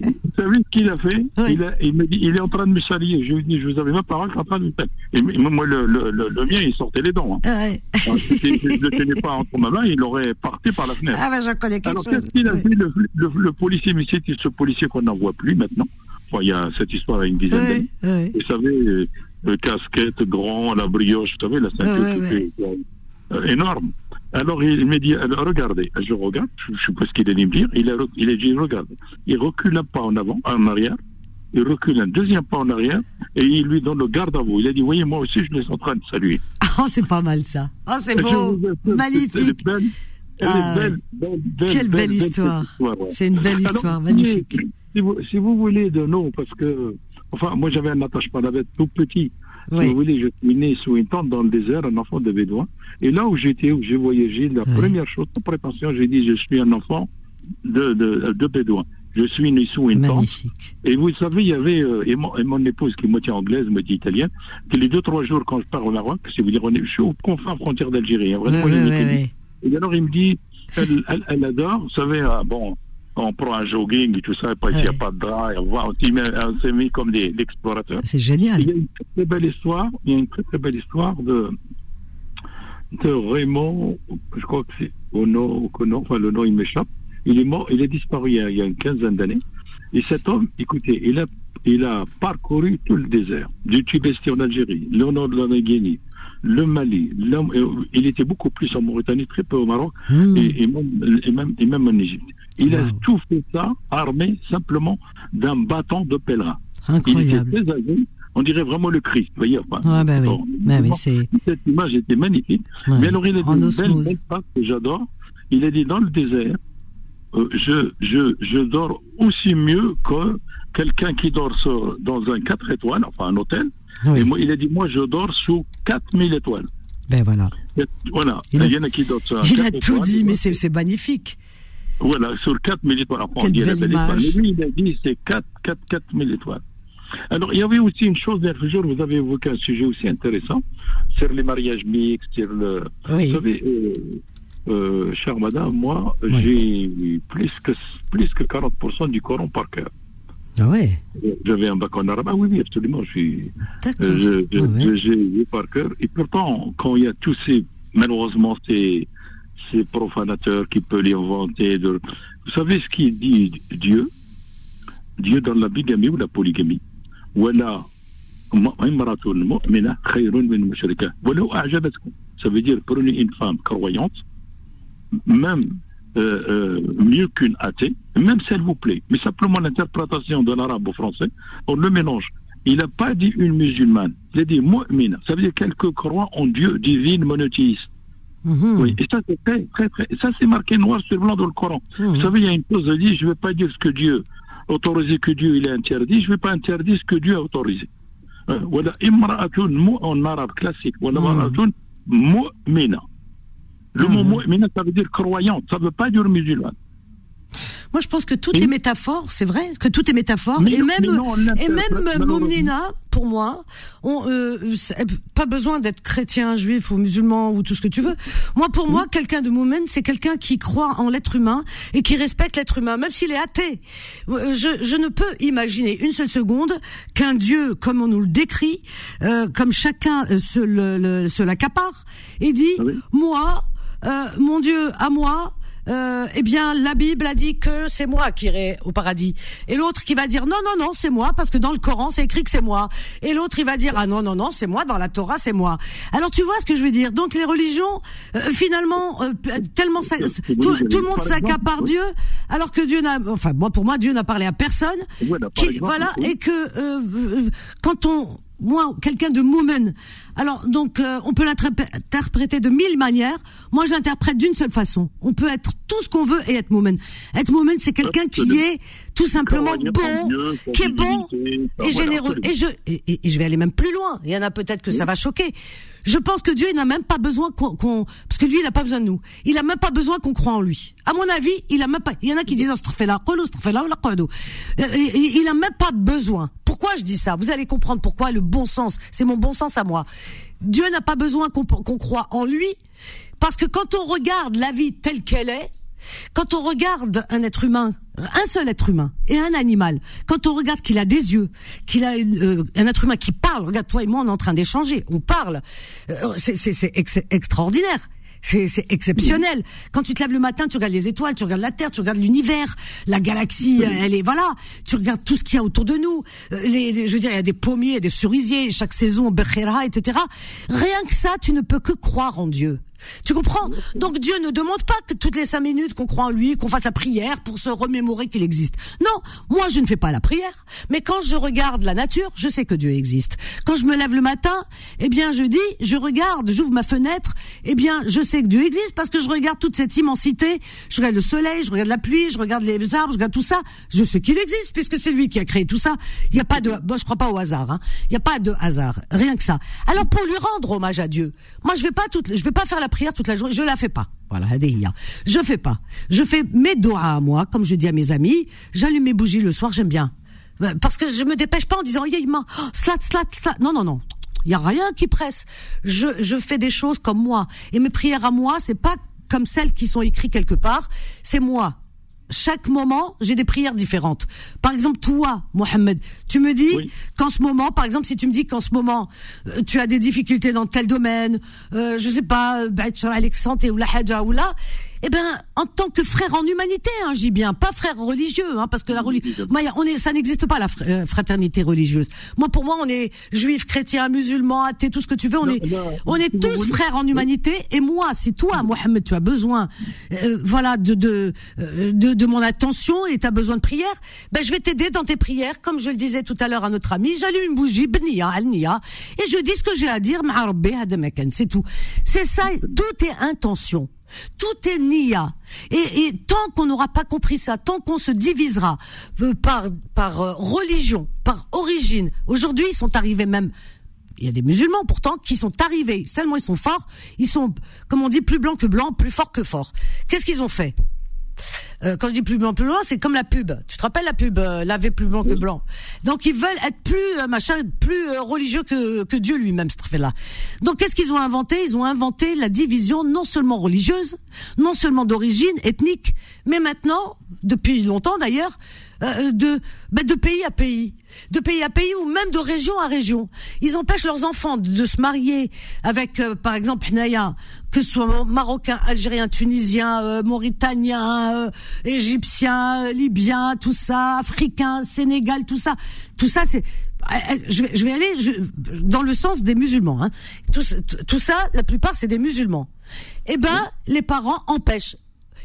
vous savez ce qu'il a fait? Oui. il, a- il me dit, il est en train de me saluer. Je lui ai dit, je vous avais ma parole qu'il est en train de me saluer. Et moi, le, le, le, le mien, il sortait les dents. Hein. Ah ouais. Alors, si je ne le tenais pas entre ma main, il aurait parti par la fenêtre. Ah ben j'en connais quelque Alors, qu'est-ce qu'il a Oui. fait, le, policier, mais c'était ce policier qu'on n'en voit plus maintenant. Enfin, il y a cette histoire il a une dizaine d'années. Oui. Vous savez, euh, euh, casquette, grand, la brioche, vous savez, la ceinture Ouais, fait, euh, énorme. Alors il me dit, alors, regardez, je regarde, je, je sais pas ce qu'il allait me dire, il a, il a dit, regarde, il recule un pas en avant, en arrière, il recule un deuxième pas en arrière, et il lui donne le garde à vous. Il a dit, voyez, moi aussi, je les en train de saluer. Oh, c'est pas mal ça. Oh, c'est beau. Magnifique. belle, Ah, belle, belle, Quelle belle histoire. ouais. C'est une belle histoire. Magnifique. Si vous, si vous voulez de non, parce que, enfin, moi j'avais un attachement à la bête tout petit. Si vous voulez, je suis né sous une tente dans le désert, un enfant de bédouin. Et là où j'étais, où j'ai voyagé, la Oui. première chose, sans prétention, j'ai dit, je suis un enfant de, de, de bédouin. Je suis né sous une tente. Magnifique. Et vous savez, il y avait, euh, et, mon, et mon épouse qui est moitié anglaise, moitié italienne, que les deux, trois jours quand je pars au Maroc, c'est vous dire, on est, je suis au confin frontière d'Algérie. hein, Oui. Et alors, il me dit, elle, elle, elle adore, vous savez, ah, bon, on prend un jogging et tout ça, et pas, il n'y a pas de drap, on, s'est mis comme des explorateurs. C'est génial. Il y a une très, très belle histoire, il y a une très très belle histoire de, de Raymond, je crois que c'est Ono, Ono, enfin le nom il m'échappe. Il est mort, il est disparu il y a, il y a une quinzaine d'années. Et cet homme, écoutez, il a, il a parcouru tout le désert, du Tibesti en Algérie, le nord de la Guinée, le Mali. euh, il était beaucoup plus en Mauritanie, très peu au Maroc, Mmh. et, et même, et, même, et même en Égypte. Il a tout fait ça armé simplement d'un bâton de pèlerin. Il était Incroyable. très âgé, on dirait vraiment le Christ, vous voyez. Enfin, Ouais, bah oui. Bah oui, c'est. cette image était magnifique. ouais. Mais alors, il a dit une belle, belle phrase que j'adore. Il a dit dans le désert, euh, je, je, je dors aussi mieux que quelqu'un qui dort sur- dans un 4 étoiles, enfin un hôtel. Oui. Et moi, il a dit, moi, je dors sous 4000 étoiles. Ben voilà. Et Voilà. Il Il y en a qui dorment sur un Il a 4 tout étoiles, dit, mais c'est magnifique. Voilà, sur 4000 étoiles. Enfin, on dit la belle étoile. Mais lui, il a dit c'est 4, 4, 4000 étoiles. Alors, il y avait aussi une chose, dernier jour, vous avez évoqué un sujet aussi intéressant sur les mariages mixtes, sur le. Oui. Vous savez, euh, euh, chère madame, moi, Oui. j'ai plus que, plus que 40% du Coran par cœur. Ah ouais. J'avais un bac en arabe. Ah oui, oui, absolument. Je suis, D'accord. euh, je- je- Ah ouais. je- par cœur. Et pourtant, quand il y a tous ces, malheureusement, ces, ces profanateurs qui peuvent l'inventer. De... Vous savez ce qu'il dit Dieu? Dieu dans la bigamie ou la polygamie? Voilà. Ça veut dire prenez une femme croyante, même euh, euh, mieux qu'une athée, même si elle vous plaît. Mais simplement l'interprétation de l'arabe au français, on le mélange. Il n'a pas dit une musulmane, il a dit mu'mina. Ça veut dire quelques croient en Dieu divine monothéiste. Mhm. oui, et ça c'est très, très, très, ça c'est marqué noir sur blanc dans le Coran. Mhm. Vous savez, il y a une chose de dire, je ne vais pas dire ce que Dieu a autorisé que Dieu il a interdit, je ne vais pas interdire ce que Dieu a autorisé. Euh, Voilà, imra'atun mu en arabe classique, voilà, Mhm. imra'atun mu'mina. Le mot mu'mina, ça veut dire croyante, ça ne veut pas dire musulmane. Moi, je pense que tout Oui. est métaphore, c'est vrai, que tout est métaphore, Mais et non, même, non, on et même. Moumnina, pour moi, on, euh, c'est pas besoin d'être chrétien, juif ou musulman ou tout ce que tu veux. Moi, pour moi, quelqu'un de Moumen, c'est quelqu'un qui croit en l'être humain et qui respecte l'être humain, même s'il est athée. Euh, Je, je ne peux imaginer une seule seconde qu'un Dieu, comme on nous le décrit, euh, comme chacun euh, se l'accapare, et dit, Ah oui. moi, euh, mon Dieu, à moi, euh, eh bien, la Bible a dit que c'est moi qui irai au paradis. Et l'autre qui va dire non, non, non, c'est moi, parce que dans le Coran, c'est écrit que c'est moi. Et l'autre, il va dire ah non, non, non, c'est moi, dans la Torah, c'est moi. Alors, tu vois ce que je veux dire? Donc, les religions, euh, finalement, euh, tellement, ça, tout, tout le monde s'accapare. Dieu, alors que Dieu n'a, enfin, moi, pour moi, Dieu n'a parlé à personne. Qui, exemple, voilà, et que euh, euh, quand on, moi, quelqu'un de Moumen, alors donc euh, on peut l'interpréter de mille manières. Moi, je l'interprète d'une seule façon. On peut être tout ce qu'on veut et être Moumen. Être Moumen, c'est quelqu'un qui Absolument. est tout simplement bon, qui est bon et voilà, généreux. Et je et, je vais aller même plus loin. Il y en a peut-être que ça va choquer. Je pense que Dieu il n'a même pas besoin qu'on parce que lui il n'a pas besoin de nous. Il a même pas besoin qu'on croit en lui. À mon avis, il a même pas. Il y en a qui disent. Euh, Il il a même pas besoin. Pourquoi je dis ça? Vous allez comprendre pourquoi le bon sens. C'est mon bon sens à moi. Dieu n'a pas besoin qu'on croit en lui parce que quand on regarde la vie telle qu'elle est, quand on regarde un être humain, un seul être humain et un animal, quand on regarde qu'il a des yeux, qu'il a euh, un être humain qui parle, regarde toi et moi on est en train d'échanger, on parle, Euh, c'est c'est- c'est ex- extraordinaire. C'est exceptionnel. Quand tu te lèves le matin, tu regardes les étoiles, tu regardes la Terre, tu regardes l'univers, la galaxie, euh, elle est voilà. Tu regardes tout ce qu'il y a autour de nous. Euh, Les, les- je veux dire, il y a des pommiers, des cerisiers, chaque saison, Bechera, etc. Rien que ça, tu ne peux que croire en Dieu. Tu comprends Donc Dieu ne demande pas que toutes les cinq minutes qu'on croit en lui, qu'on fasse la prière pour se remémorer qu'il existe. Non, moi je ne fais pas la prière, mais quand je regarde la nature, je sais que Dieu existe. Quand je me lève le matin, eh bien je dis, je regarde, j'ouvre ma fenêtre, eh bien je sais que Dieu existe parce que je regarde toute cette immensité, je regarde le soleil, je regarde la pluie, je regarde les arbres, je regarde tout ça, je sais qu'il existe puisque c'est lui qui a créé tout ça. Il n'y a pas de, bon, je crois pas au hasard, hein. Il n'y a pas de hasard, rien que ça. Alors pour lui rendre hommage à Dieu, moi je vais pas toute, je vais pas faire la prière toute la journée, je la fais pas. Voilà, hadiya. Je fais pas. Je fais mes doigts à moi, comme je dis à mes amis. J'allume mes bougies le soir, j'aime bien. Euh, Parce que je me dépêche pas en disant, yeah, oh, slat, slat, slat. Non, non, non. Il y a rien qui presse. Je, je fais des choses comme moi. Et mes prières à moi, c'est pas comme celles qui sont écrites quelque part. C'est moi chaque moment, j'ai des prières différentes. Par exemple, toi, Mohamed, tu me dis qu'en ce moment, par exemple, si tu me dis qu'en ce moment, euh, tu as des difficultés dans tel domaine, euh, je sais pas, euh, Alexandre ou la Hadja ou là, eh ben, en tant que frère en humanité, hein, je dis bien, pas frère religieux, hein, parce que la religion, on est, ça n'existe pas la fr- euh, fraternité religieuse. Moi, pour moi, on est juif, chrétien, musulman, athée, tout ce que tu veux, on Non, est, non, on est tous frères en humanité. Et moi, si toi, Mohamed, tu as besoin, euh, voilà, de de, euh, de de mon attention et tu as besoin de prière, ben je vais t'aider dans tes prières, comme je le disais tout à l'heure à notre ami. J'allume une bougie, bnia, alnia, et je dis ce que j'ai à dire, c'est tout. C'est ça, tout est intention. Tout est nia. Et, tant qu'on n'aura pas compris ça, tant qu'on se divisera euh, par par euh, religion, par origine. Aujourd'hui, ils sont arrivés même il y a des musulmans pourtant qui sont arrivés, tellement ils sont forts, ils sont, comme on dit, plus blancs que blancs, plus forts que forts. Qu'est-ce qu'ils ont fait? Euh, Quand je dis plus blanc, plus blanc, c'est comme la pub. Tu te rappelles la pub, euh, laver plus blanc que blanc. Donc ils veulent être plus euh, machin, plus euh, religieux que, que Dieu lui-même, ce fait-là. Donc qu'est-ce qu'ils ont inventé? Ils ont inventé la division non seulement religieuse, non seulement d'origine ethnique, mais maintenant, depuis longtemps d'ailleurs, euh, de bah, de pays à pays, de pays à pays ou même de région à région. Ils empêchent leurs enfants de, se marier avec, euh, par exemple, Naya, que ce soit marocain, algérien, tunisien, euh, mauritanien, euh, égyptien, libyen, tout ça, africain, Sénégal, tout ça, tout ça, c'est je vais, aller dans le sens des musulmans. Hein. Tout ça, la plupart, c'est des musulmans. Eh ben, les parents empêchent.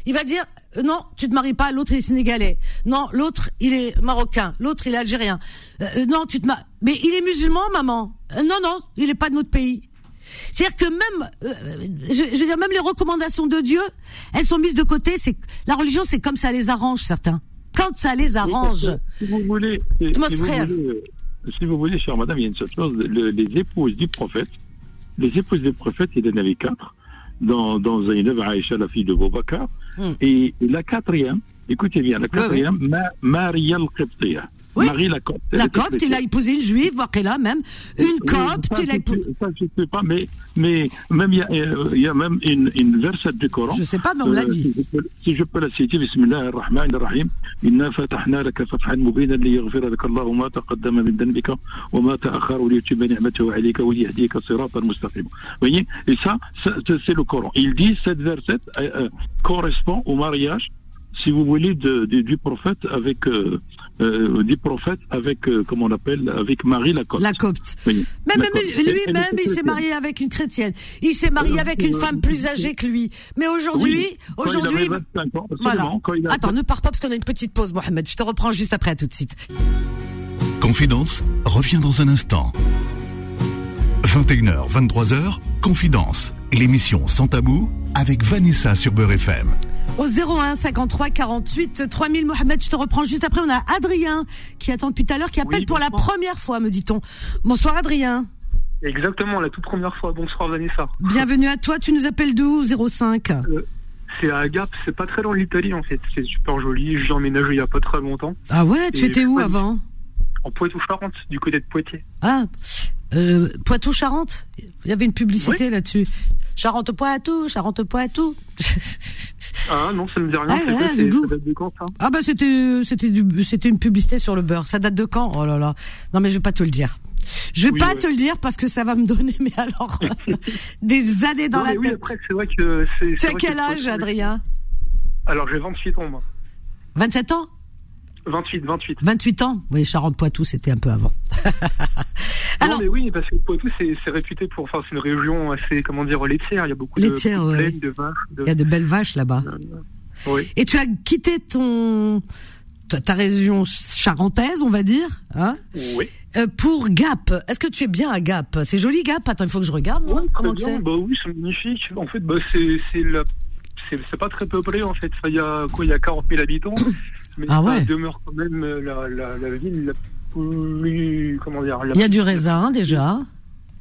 Il va dire euh, non, tu te maries pas. L'autre il est sénégalais. Non, l'autre il est marocain. L'autre il est algérien. Euh, euh, non, tu te maries. Mais il est musulman, maman. Euh, non, non, il est pas de notre pays. C'est-à-dire que même, euh, je, je veux dire, même les recommandations de Dieu, elles sont mises de côté. C'est la religion, c'est comme ça les arrange certains. Quand ça les arrange. Si vous voulez, si, si vous voulez, si vous voulez, chère madame, il y a une seule chose. le- les épouses du prophète, les épouses du prophète, il en avait quatre dans, dans Zainab, Aïcha, la fille de Boubacar. Hmm. Et la quatrième, écoutez bien, la quatrième, Ma- Maria al-Qibtiya. Oui. Marie Lacopte. Lacopte, il a épousé une juive, voire qu'elle a même. Une copte, il a. Ça, je ne sais pas, mais, mais même il y, euh, y, a même une, une verset du Coran. Je ne sais pas, mais on me l'a euh, dit. Euh, si je peux la citer, Bismillah ar-Rahman ar-Rahim. Inna fatahna laka fathan mubina li yaghfira laka Allah ma taqaddama min dhanbika wa ma ta'akhara wa liyutimma ni'matahu alayka wa yahdika siratan mustaqim. Voyez? Et ça, ça c'est le Coran. Il dit cette verset euh, euh, correspond au mariage si vous voulez, de, de- du prophète avec euh, euh, du prophète avec euh, comment on appelle avec Marie la copte. La copte. Oui. Mais elle lui-même, il s'est marié avec une chrétienne. Il s'est marié Euh, avec une euh, femme plus âgée que lui. Mais aujourd'hui, Oui, aujourd'hui, avait 25 ans, voilà. absolument, quand il a- Attends, ne pars pas parce qu'on a une petite pause, Mohamed. Je te reprends juste après, à tout de suite. Confidence revient dans un instant. 21h, 23h, Confidence, l'émission sans tabou avec Vanessa sur Beurre FM. Au 01 53 48 3000, Mohamed, je te reprends juste après. On a Adrien qui attend depuis tout à l'heure, qui appelle Oui, pour la première fois, me dit-on. Bonsoir, Adrien. Exactement, la toute première fois. Bonsoir Vanessa. Bienvenue à toi. Tu nous appelles d'où 05 C'est à Gap, c'est pas très loin de l'Italie en fait. C'est super joli. J'ai emménagé il y a pas très longtemps. Ah ouais, tu Et étais où avant? En Poitou-Charentes, du côté de Poitiers. Ah, euh, Poitou-Charentes? Il y avait une publicité là-dessus. Charente-Poitou, Charente-Poitou. Ah non, ça me dit rien. Ah, c'est quoi, ouais, goût. ça date de quand ça? Ah bah c'était c'était du c'était une publicité sur le beurre. Ça date de quand? Oh là là. Non mais je vais pas te le dire. Je vais Oui, pas ouais. te le dire parce que ça va me donner mais alors des années dans Non, la oui, tête. après, c'est vrai que c'est. tu c'est as quel que âge Adrien? Alors j'ai 28 ans moi. 27 ans? 28, 28. 28 ans? Oui, Charente-Poitou, c'était un peu avant. Alors- non mais oui, parce que Poitou c'est réputé pour. Enfin, c'est une région assez, comment dire, laitière. Il y a beaucoup Laitière, de, ouais. de vaches. De... Il y a de belles vaches là-bas. Oui. Et tu as quitté ton ta, région charentaise, on va dire, hein? Oui. euh, pour Gap. Est-ce que tu es bien à Gap? C'est joli Gap? Attends, il faut que je regarde. moi. Ouais, Comment c'est? Bah oui, c'est magnifique. En fait, bah, c'est c'est la c'est c'est pas très peuplé en fait. Enfin, Il y a quoi Il y a 40 000 habitants, mais Ah ça ouais. demeure quand même euh, la, la, la ville la plus comment dire la Il y a du raisin déjà.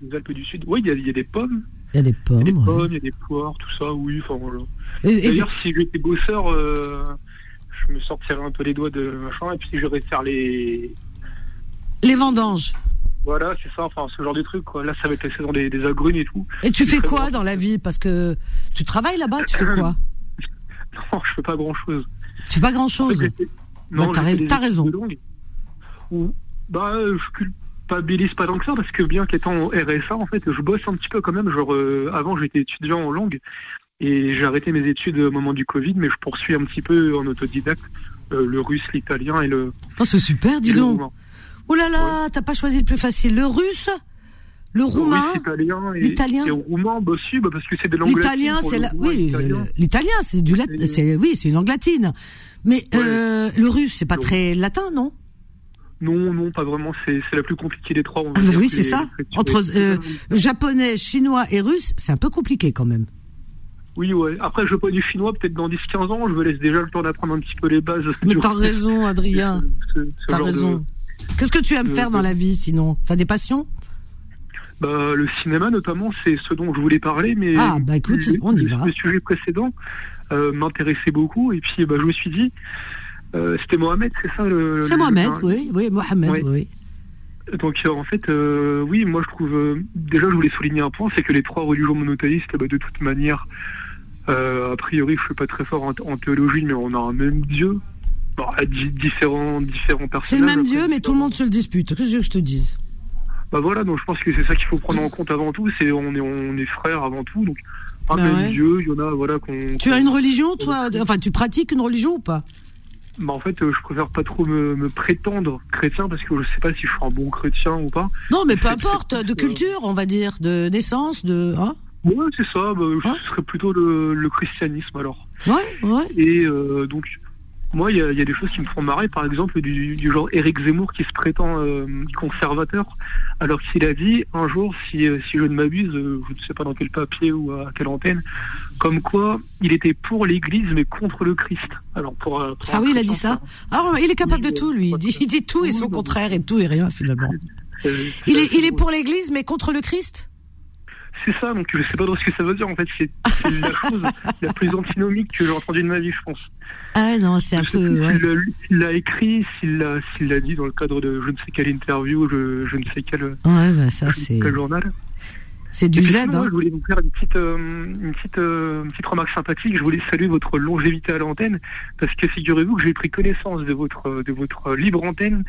des Alpes du Sud. Oui, il y a, il y a des pommes, Il y a des il y a des pommes. ouais. pommes, il y a des poires, tout ça. Oui, enfin voilà. D'ailleurs, si j'étais bosseur, euh, je me sortirais un peu les doigts de machin, et puis j'irais faire les les vendanges. voilà, c'est ça. Enfin, ce genre de trucs. Quoi. Là, ça va être la saison des, des agrumes et tout. Et tu fais quoi bon. dans la vie? Parce que tu travailles là-bas, tu fais quoi? Non, je fais pas grand chose. Tu fais pas grand-chose. Bah, t'as rais- t'as raison. Ou, bah, je culpabilise pas tant que ça parce que bien qu'étant RSA, en fait, je bosse un petit peu quand même. Genre, euh, avant, j'étais étudiant en langue et j'ai arrêté mes études au moment du Covid, mais je poursuis un petit peu en autodidacte euh, le russe, l'italien et le. Oh, c'est super, dis donc. Oh là là, t'as pas choisi le plus facile. Le russe, le roumain, Russe, italien et, l'italien. et roumain, bah si, bah, parce que c'est des langues l'italien, c'est la... oui, l'italien. l'italien, c'est du lat... Et- c'est oui, c'est une langue latine. Mais Ouais. euh, le russe, c'est pas très latin, non? Non, non, pas vraiment. C'est la plus compliquée des trois. on Ah bah oui, c'est ça. Entre euh, japonais, chinois et russe, c'est un peu compliqué quand même. Oui, ouais. Après, je veux pas du chinois, peut-être dans 10-15 ans, je me laisse déjà le temps d'apprendre un petit peu les bases. Mais t'as raison, Adrien. T'as de- raison. Qu'est-ce que tu aimes de- faire dans la vie sinon? T'as des passions? Bah, le cinéma, notamment, c'est ce dont je voulais parler, mais Ah, bah, écoute, le, on y le- va. le sujet précédent euh, m'intéressait beaucoup, et puis bah, je me suis dit, euh, c'était Mohamed, c'est ça le. C'est Mohamed, le- oui, oui, Mohamed, Ouais. oui. Donc euh, en fait, euh, oui, moi je trouve. euh, déjà, je voulais souligner un point, c'est que les trois religions monothéistes, bah, de toute manière, a priori, je suis pas très fort en, en théologie, mais on a un même Dieu. Bah, différents, différents personnages. C'est le même Dieu, mais tout le monde se le dispute. Qu'est-ce que je te dise? Bah voilà, donc je pense que c'est ça qu'il faut prendre en compte avant tout, c'est on est on est frères avant tout, donc un Bah même ouais. Dieu, il y en a voilà qu'on. Tu as une religion, toi Enfin, tu pratiques une religion ou pas? Bah, en fait, euh, je préfère pas trop me, me prétendre chrétien parce que je sais pas si je suis un bon chrétien ou pas. Non, mais peu importe, de euh, culture, on va dire, de naissance, de. Hein? Ouais, c'est ça. Bah, Ouais. Ce serait plutôt le, le christianisme alors. ouais, ouais. Et euh, donc, moi, il y y a des choses qui me font marrer. Par exemple, du, du genre Éric Zemmour qui se prétend euh, conservateur, alors qu'il a dit un jour, si, euh, si je ne m'abuse, euh, je ne sais pas dans quel papier ou à quelle antenne, comme quoi il était pour l'Église mais contre le Christ. Alors pour, euh, pour Ah oui, il a dit ça. Alors, il est capable de tout, lui. Il dit, il dit tout et son contraire et tout et rien, finalement. Il est, il est pour l'Église, mais contre le Christ? C'est ça, donc je sais pas ce que ça veut dire en fait. C'est la chose la plus antinomique que j'ai entendue de ma vie, je pense. Ah non, c'est un peu. plus ouais. s'il l'a- S'il écrit, s'il l'a s'il dit dans le cadre de je ne sais quelle interview, je, je ne sais quel, Ouais, bah ça, c'est. quel journal. C'est du Z, moi, hein. Je voulais vous faire une petite, euh, une petite, euh, une petite remarque sympathique. Je voulais saluer votre longévité à l'antenne parce que figurez-vous que j'ai pris connaissance de votre, de votre libre antenne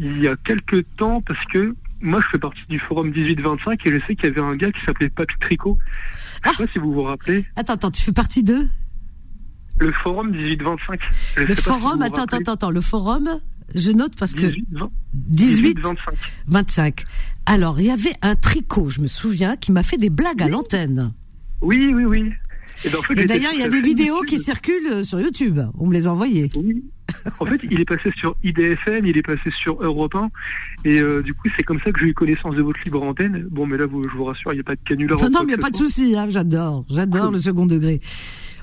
il y a quelques temps parce que moi je fais partie du forum 1825 et je sais qu'il y avait un gars qui s'appelait Papy Tricot. Je sais pas si vous vous rappelez. Attends, attends, tu fais partie de Le forum 1825. Je Le si forum, attends, attends, attends, attends, le forum, je note parce que 18, 20, 18, 25. 25. Alors, il y avait un tricot, je me souviens, qui m'a fait des blagues à l'antenne. Oui, oui, oui. Et, ben, en fait, Et j'étais d'ailleurs, il y a des vidéos qui circulent euh, sur YouTube. On me les a envoyées. Oui. En fait, il est passé sur IDFM, il est passé sur Europe 1, et euh, du coup, c'est comme ça que j'ai eu connaissance de votre libre antenne. Bon, mais là, vous, je vous rassure, il n'y a pas de canular. Non, non, mais il n'y a pas de souci, hein, j'adore, j'adore le second degré.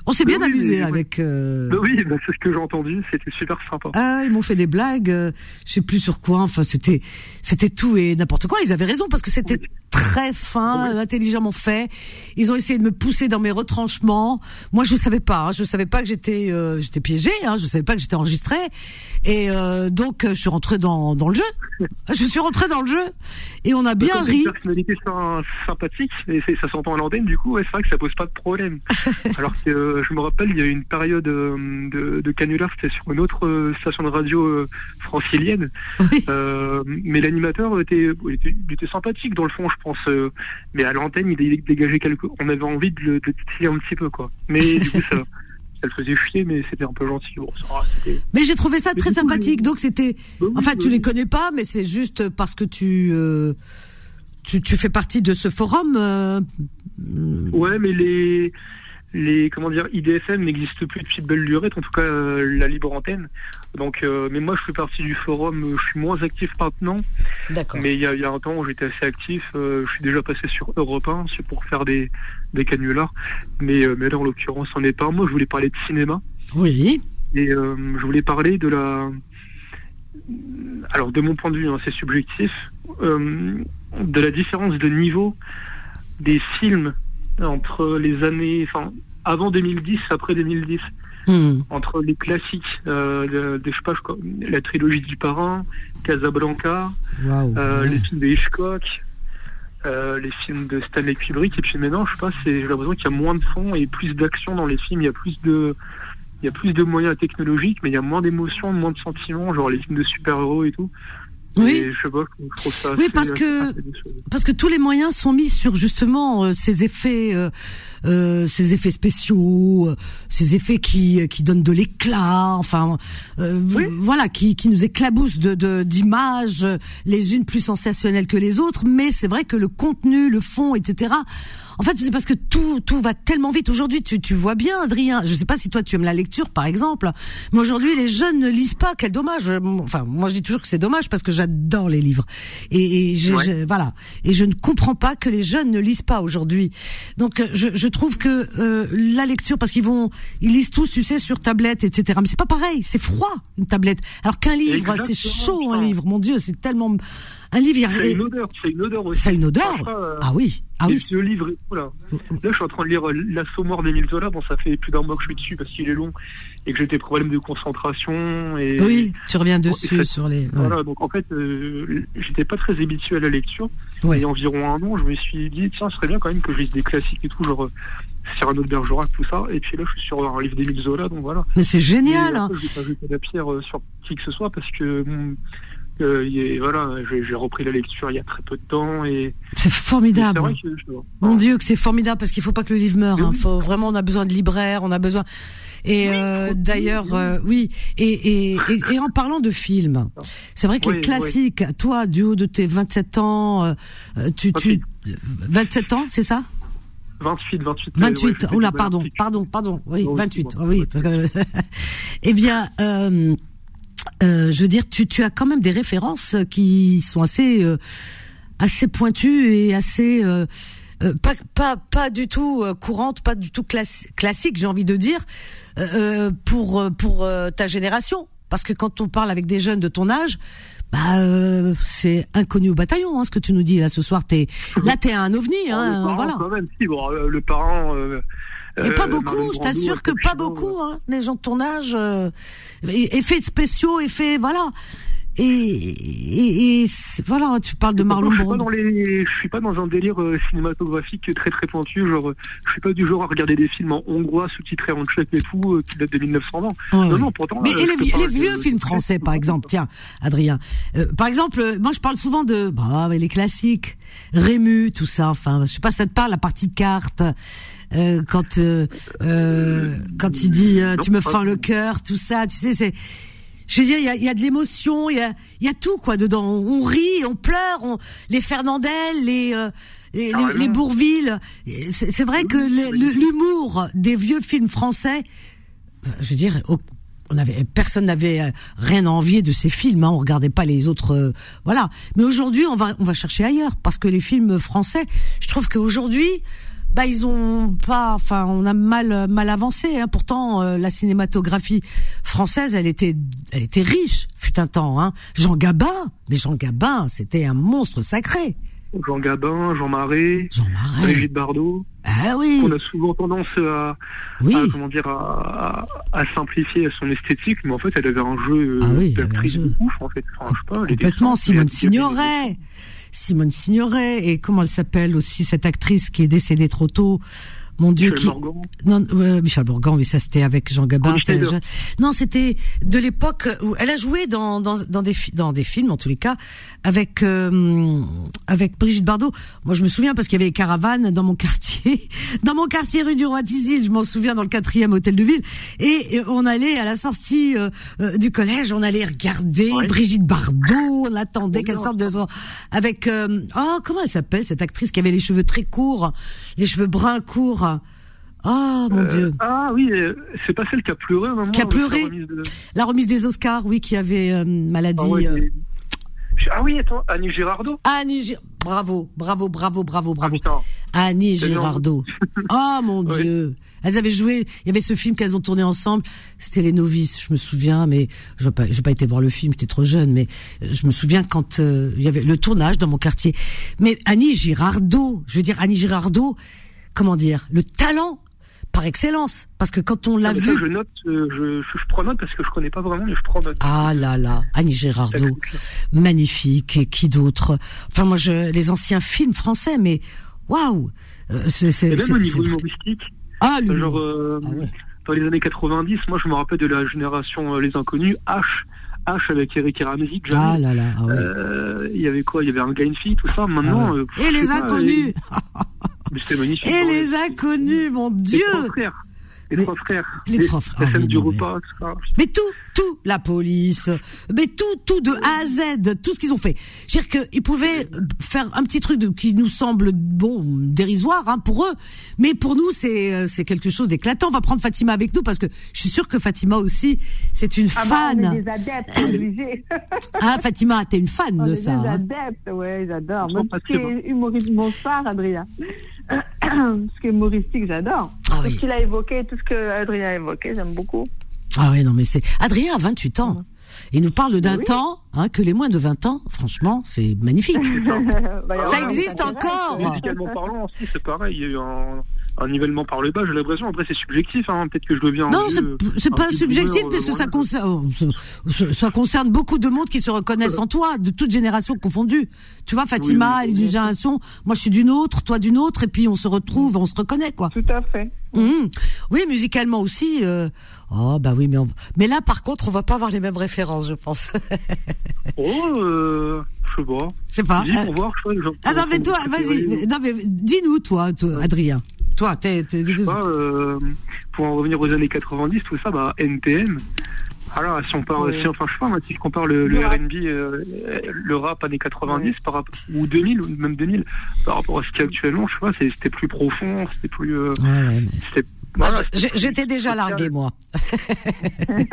On s'est bien oui, amusé avec... euh, oui, bah, c'est ce que j'ai entendu, c'était super sympa. Ah, ils m'ont fait des blagues, euh, je sais plus sur quoi. Enfin, c'était, c'était tout et n'importe quoi. Ils avaient raison parce que c'était très fin, intelligemment fait. Ils ont essayé de me pousser dans mes retranchements. Moi, je savais pas. hein, je savais pas que j'étais, euh, j'étais piégée. Hein, je savais pas que j'étais enregistrée. Et euh, donc, euh, je suis rentrée dans dans le jeu. Je suis rentrée dans le jeu et on a bien Comme ri. Une personnalité sy- sympathique, et ça s'entend à l'antenne, du coup, ouais, c'est vrai que ça pose pas de problème. Alors que euh, je me rappelle, il y a eu une période euh, de, de canular, c'était sur une autre euh, station de radio francilienne. Oui. Mais l'animateur était, il était, il était sympathique dans le fond, je pense. mais à l'antenne, il dé- dégageait quelque. On avait envie de le, titiller un petit peu, quoi. Mais du coup, ça, ça le faisait chier, mais c'était un peu gentil. Bon, ça va, c'était- Mais j'ai trouvé ça Mais très coup, sympathique. Donc c'était, Bah oui, enfin, bah tu oui. les connais pas, mais c'est juste parce que tu tu, tu fais partie de ce forum. euh, Ouais, mais les, les comment dire, IDFM n'existe plus depuis de belle lurette, en tout cas euh, la libre antenne. Donc, euh, mais moi je fais partie du forum, euh, je suis moins actif maintenant, D'accord. mais il y a, y a un temps où j'étais assez actif. euh, je suis déjà passé sur Europe 1, c'est pour faire des, des canulars, mais, mais là en l'occurrence c'en est pas. Moi je voulais parler de cinéma Oui. et je voulais parler de la, alors de mon point de vue, hein, c'est subjectif, de la différence de niveau des films entre les années, enfin avant 2010, après 2010, Hmm. entre les classiques, euh, de, je sais pas, la trilogie du Parrain, Casablanca, euh, les films de Hitchcock, euh, les films de Stanley Kubrick, et puis maintenant, je sais pas, c'est, j'ai l'impression qu'il y a moins de fond et plus d'action dans les films, il y a plus de, il y a plus de moyens technologiques, mais il y a moins d'émotions, moins de sentiments, genre les films de super-héros et tout. Oui. Et je sais pas, je trouve ça Oui, assez- parce que-. Parce que tous les moyens sont mis sur justement euh, ces effets, euh, euh, ces effets spéciaux, euh, ces effets qui qui donnent de l'éclat, enfin euh, Oui. voilà, qui qui nous éclaboussent de de- d'images, euh, les unes plus sensationnelles que les autres. Mais c'est vrai que le contenu, le fond, etc. En fait, c'est parce que tout tout va tellement vite aujourd'hui. Tu tu vois bien, Adrien. Je sais pas si toi tu aimes la lecture, par exemple, mais aujourd'hui les jeunes ne lisent pas. Quel dommage. Enfin, moi je dis toujours que c'est dommage parce que j'adore les livres. Et, et je, Ouais. je- voilà. Et je ne comprends pas que les jeunes ne lisent pas aujourd'hui. Donc euh, je, je trouve que euh, la lecture, parce qu'ils vont, ils lisent tous, tu sais, sur tablette, etc. Mais c'est pas pareil. C'est froid une tablette. Alors qu'un livre, c'est chaud un livre. Mon Dieu, c'est tellement un livre. il y a- une odeur, c'est une odeur aussi. ça a une odeur. Euh, Ah oui. Ah et oui. Le livre, est- voilà. Là, je suis en train de lire euh, L'Assommoir d'Émile Zola. Bon, ça fait plus d'un mois que je suis dessus parce qu'il est long et que j'ai des problèmes de concentration. Et Oui, tu reviens et dessus ça- sur les. ouais. Voilà, donc en fait, euh, j'étais pas très habitué à la lecture. Ouais. Il y a environ un an, je me suis dit, tiens, ce serait bien quand même que je lise des classiques et tout, genre euh, Cyrano de Bergerac, tout ça. Et puis là, je suis sur un livre d'Émile Zola, donc voilà. Mais c'est génial. Et hein. après, je vais pas jeter la pierre sur qui que ce soit parce que bon, euh, voilà, j'ai repris la lecture il y a très peu de temps et C'est et formidable. vrai que je- Mon Dieu, que c'est formidable parce qu'il faut pas que le livre meure. Hein. oui. Faut vraiment, on a besoin de libraires, on a besoin. Et euh, d'ailleurs, euh, oui. Et, et, et, et en parlant de films, c'est vrai que Oui, les classiques, toi, du haut de tes 27 ans, euh, tu, tu, 27 ans, c'est ça? 28, 28. 28. ouais, Oula, du pardon, pardon, pardon. Oui, Oh, 28. excuse-moi. Oui, parce que eh bien, euh, euh, je veux dire, tu, tu as quand même des références qui sont assez, euh, assez pointues et assez euh, euh, pas, pas, pas du tout euh, courantes, pas du tout classi- classiques, j'ai envie de dire, euh, euh, pour euh, pour euh, ta génération. Parce que quand on parle avec des jeunes de ton âge, bah euh, c'est inconnu au bataillon, hein, ce que tu nous dis là ce soir. T'es là, t'es un ovni, le hein, parent, voilà. quand même, si, bon, euh, le parent. euh, Et euh, pas beaucoup, je t'assure que pas beaucoup, hein, les gens de ton âge. Euh, effets spéciaux, effets, voilà. Et, et, et voilà, tu parles de Marlon je suis pas Brando. dans les, je suis pas dans un délire euh, cinématographique très très pointu. Genre, je suis pas du genre à regarder des films en hongrois sous-titrés en tchèque et tout euh, qui datent de 1920. Ouais, Non, ouais. non, pourtant. Mais euh, et les, les vieux films français, par exemple, tiens, Adrien. Euh, par exemple, moi je parle souvent de bah, mais les classiques, Rému, tout ça. Enfin, je sais pas, si ça te parle la partie de cartes. Euh, quand euh, euh, quand il dit euh, tu me fends le cœur, tout ça, tu sais, c'est je veux dire, il y a, il y a de l'émotion, il y a, il y a tout quoi dedans. On rit, on pleure, on, les Fernandel, les, euh, les, les, Carrément. les Bourville. C'est vrai que les- l'humour des vieux films français, je veux dire, on avait, personne n'avait rien à envier de ces films. Hein, on regardait pas les autres, euh, voilà. Mais aujourd'hui, on va, on va chercher ailleurs parce que les films français, je trouve qu'aujourd'hui, bah ils ont pas, enfin, on a mal, mal avancé. Hein. Pourtant, euh, la cinématographie française, elle était, elle était riche, fut un temps. Hein. Jean Gabin, mais Jean Gabin, c'était un monstre sacré. Jean Gabin, Jean Marais, Jean Marais. Brigitte Bardot. Ah oui, On a souvent tendance à, oui. à, comment dire, à, à, simplifier son esthétique, mais en fait, elle avait un jeu Ah oui, d'actrice de ouf, en fait. Enfin, je sais pas, Complètement, Simone Signoret. Simone Signoret. Et comment elle s'appelle aussi, cette actrice qui est décédée trop tôt Mon Dieu, Michel qui... Non, euh, Michel Bourgan, oui, ça c'était avec Jean Gabin. Non, c'était de l'époque où elle a joué dans, dans, dans, des, dans des films, en tous les cas, avec, euh, avec Brigitte Bardot. Moi, je me souviens parce qu'il y avait les caravanes dans mon quartier, dans mon quartier rue du Roi Tisil, je m'en souviens, dans le quatrième hôtel de ville. Et, on allait à la sortie euh, du collège, on allait regarder. Brigitte Bardot, on attendait qu'elle sorte de son... Avec, oh, comment elle s'appelle, cette actrice qui avait les cheveux très courts, les cheveux bruns courts Oh mon Euh, Dieu. Ah oui, euh, c'est pas celle qui a pleuré un moment. Qui a pleuré remise de- La remise des Oscars, oui, qui avait euh, maladie. Ah, ouais, euh, Ah oui, attends, Annie Girardot. Annie Gir- Bravo, bravo, bravo, bravo, Ah, bravo. Annie. Girardot. Oh mon. Dieu. Elles avaient joué, il y avait ce film qu'elles ont tourné ensemble, c'était Les Novices, je me souviens, mais je n'ai pas, j'ai pas été voir le film, j'étais trop jeune, mais je me souviens quand euh, il y avait le tournage dans mon quartier. Mais Annie Girardot, je veux dire Annie Girardot, comment dire, le talent par excellence, parce que quand on l'a Ah, ça, vu, je note, euh, je, je, je prends note parce que je connais pas vraiment, mais je prends note. ah là là, Annie Girardot, magnifique, et qui d'autre? Enfin moi, je, les anciens films français, mais waouh, Euh, c'est même au niveau humoristique, Ah, l'humour. genre euh, Ah ouais. dans les années 90, moi je me rappelle de la génération euh, Les Inconnus, H, H avec Eric et Ramsey, Ah là là, ah ouais. Euh, Il y avait quoi? Il y avait un gars, une fille, tout ça. Maintenant, Ah ouais. euh, Et les pas, inconnus euh, mais C'était magnifique. Et hein, les inconnus, mon Les Dieu trois frères. Les trois frères. les trois frères. La Ah scène du repas, tout ça. Mais tout, tout, la police, mais tout, tout de A à Z, tout ce qu'ils ont fait. Je veux dire qu'ils pouvaient faire un petit truc de- qui nous semble bon dérisoire hein, pour eux, mais pour nous c'est euh, c'est quelque chose d'éclatant. On va prendre Fatima avec nous parce que je suis sûre que Fatima aussi c'est une Ah bah, on est fan. des adeptes. Ah Fatima, t'es une fan on de est ça. des hein. adeptes, ouais, j'adore. Moi, sont tout ce qui passionnants. est humoriste, bonsoir, Adrien. ce qui est humoristique, j'adore. Ah Tout oui. ce qu'il a évoqué, tout ce que Adrien a évoqué, j'aime beaucoup. Ah ouais, non mais c'est Adrien a 28 ans. Il nous parle d'un Oui. temps hein, que les moins de 20 ans, franchement, c'est magnifique. Bah, Ça existe ça encore Musicalement parlant aussi, c'est pareil. Il y a eu un, un nivellement par le bas, j'ai l'impression. Après, c'est subjectif. Hein. Peut-être que je deviens. Non, un c'est un pas subjectif boomer, puisque euh, ça concerne ça- ça concerne beaucoup de monde qui se reconnaissent en toi, de toutes générations confondues. Tu vois, Fatima, Oui, oui, elle est d'une génération, moi je suis d'une autre, toi d'une autre, et puis on se retrouve, on se reconnaît quoi. Tout à fait. Mhm. Oui, musicalement aussi. euh, Oh bah oui, mais on... mais là par contre, on va pas avoir les mêmes références, je pense. Oh, euh, je sais pas. Je sais pas. Dis euh, pour voir, je sais pas, genre, Ah non mais toi, vas-y. Non mais dis-nous toi, toi, Adrien. Toi, t'es. euh, pour en revenir aux années 90, tout ça, bah, NTM. Alors, si on parle, Ouais. si, enfin, je sais pas, moi, si je compare le, le Le rap. R&B, euh, le rap années 90 par rapport, ou 2000, ou même 2000, par rapport à ce qu'il y a actuellement, je sais pas, c'est- c'était plus profond, c'était plus, euh, Ouais, ouais, mais- c'était, Ah, voilà, j'ai- J'étais déjà largué, moi. Et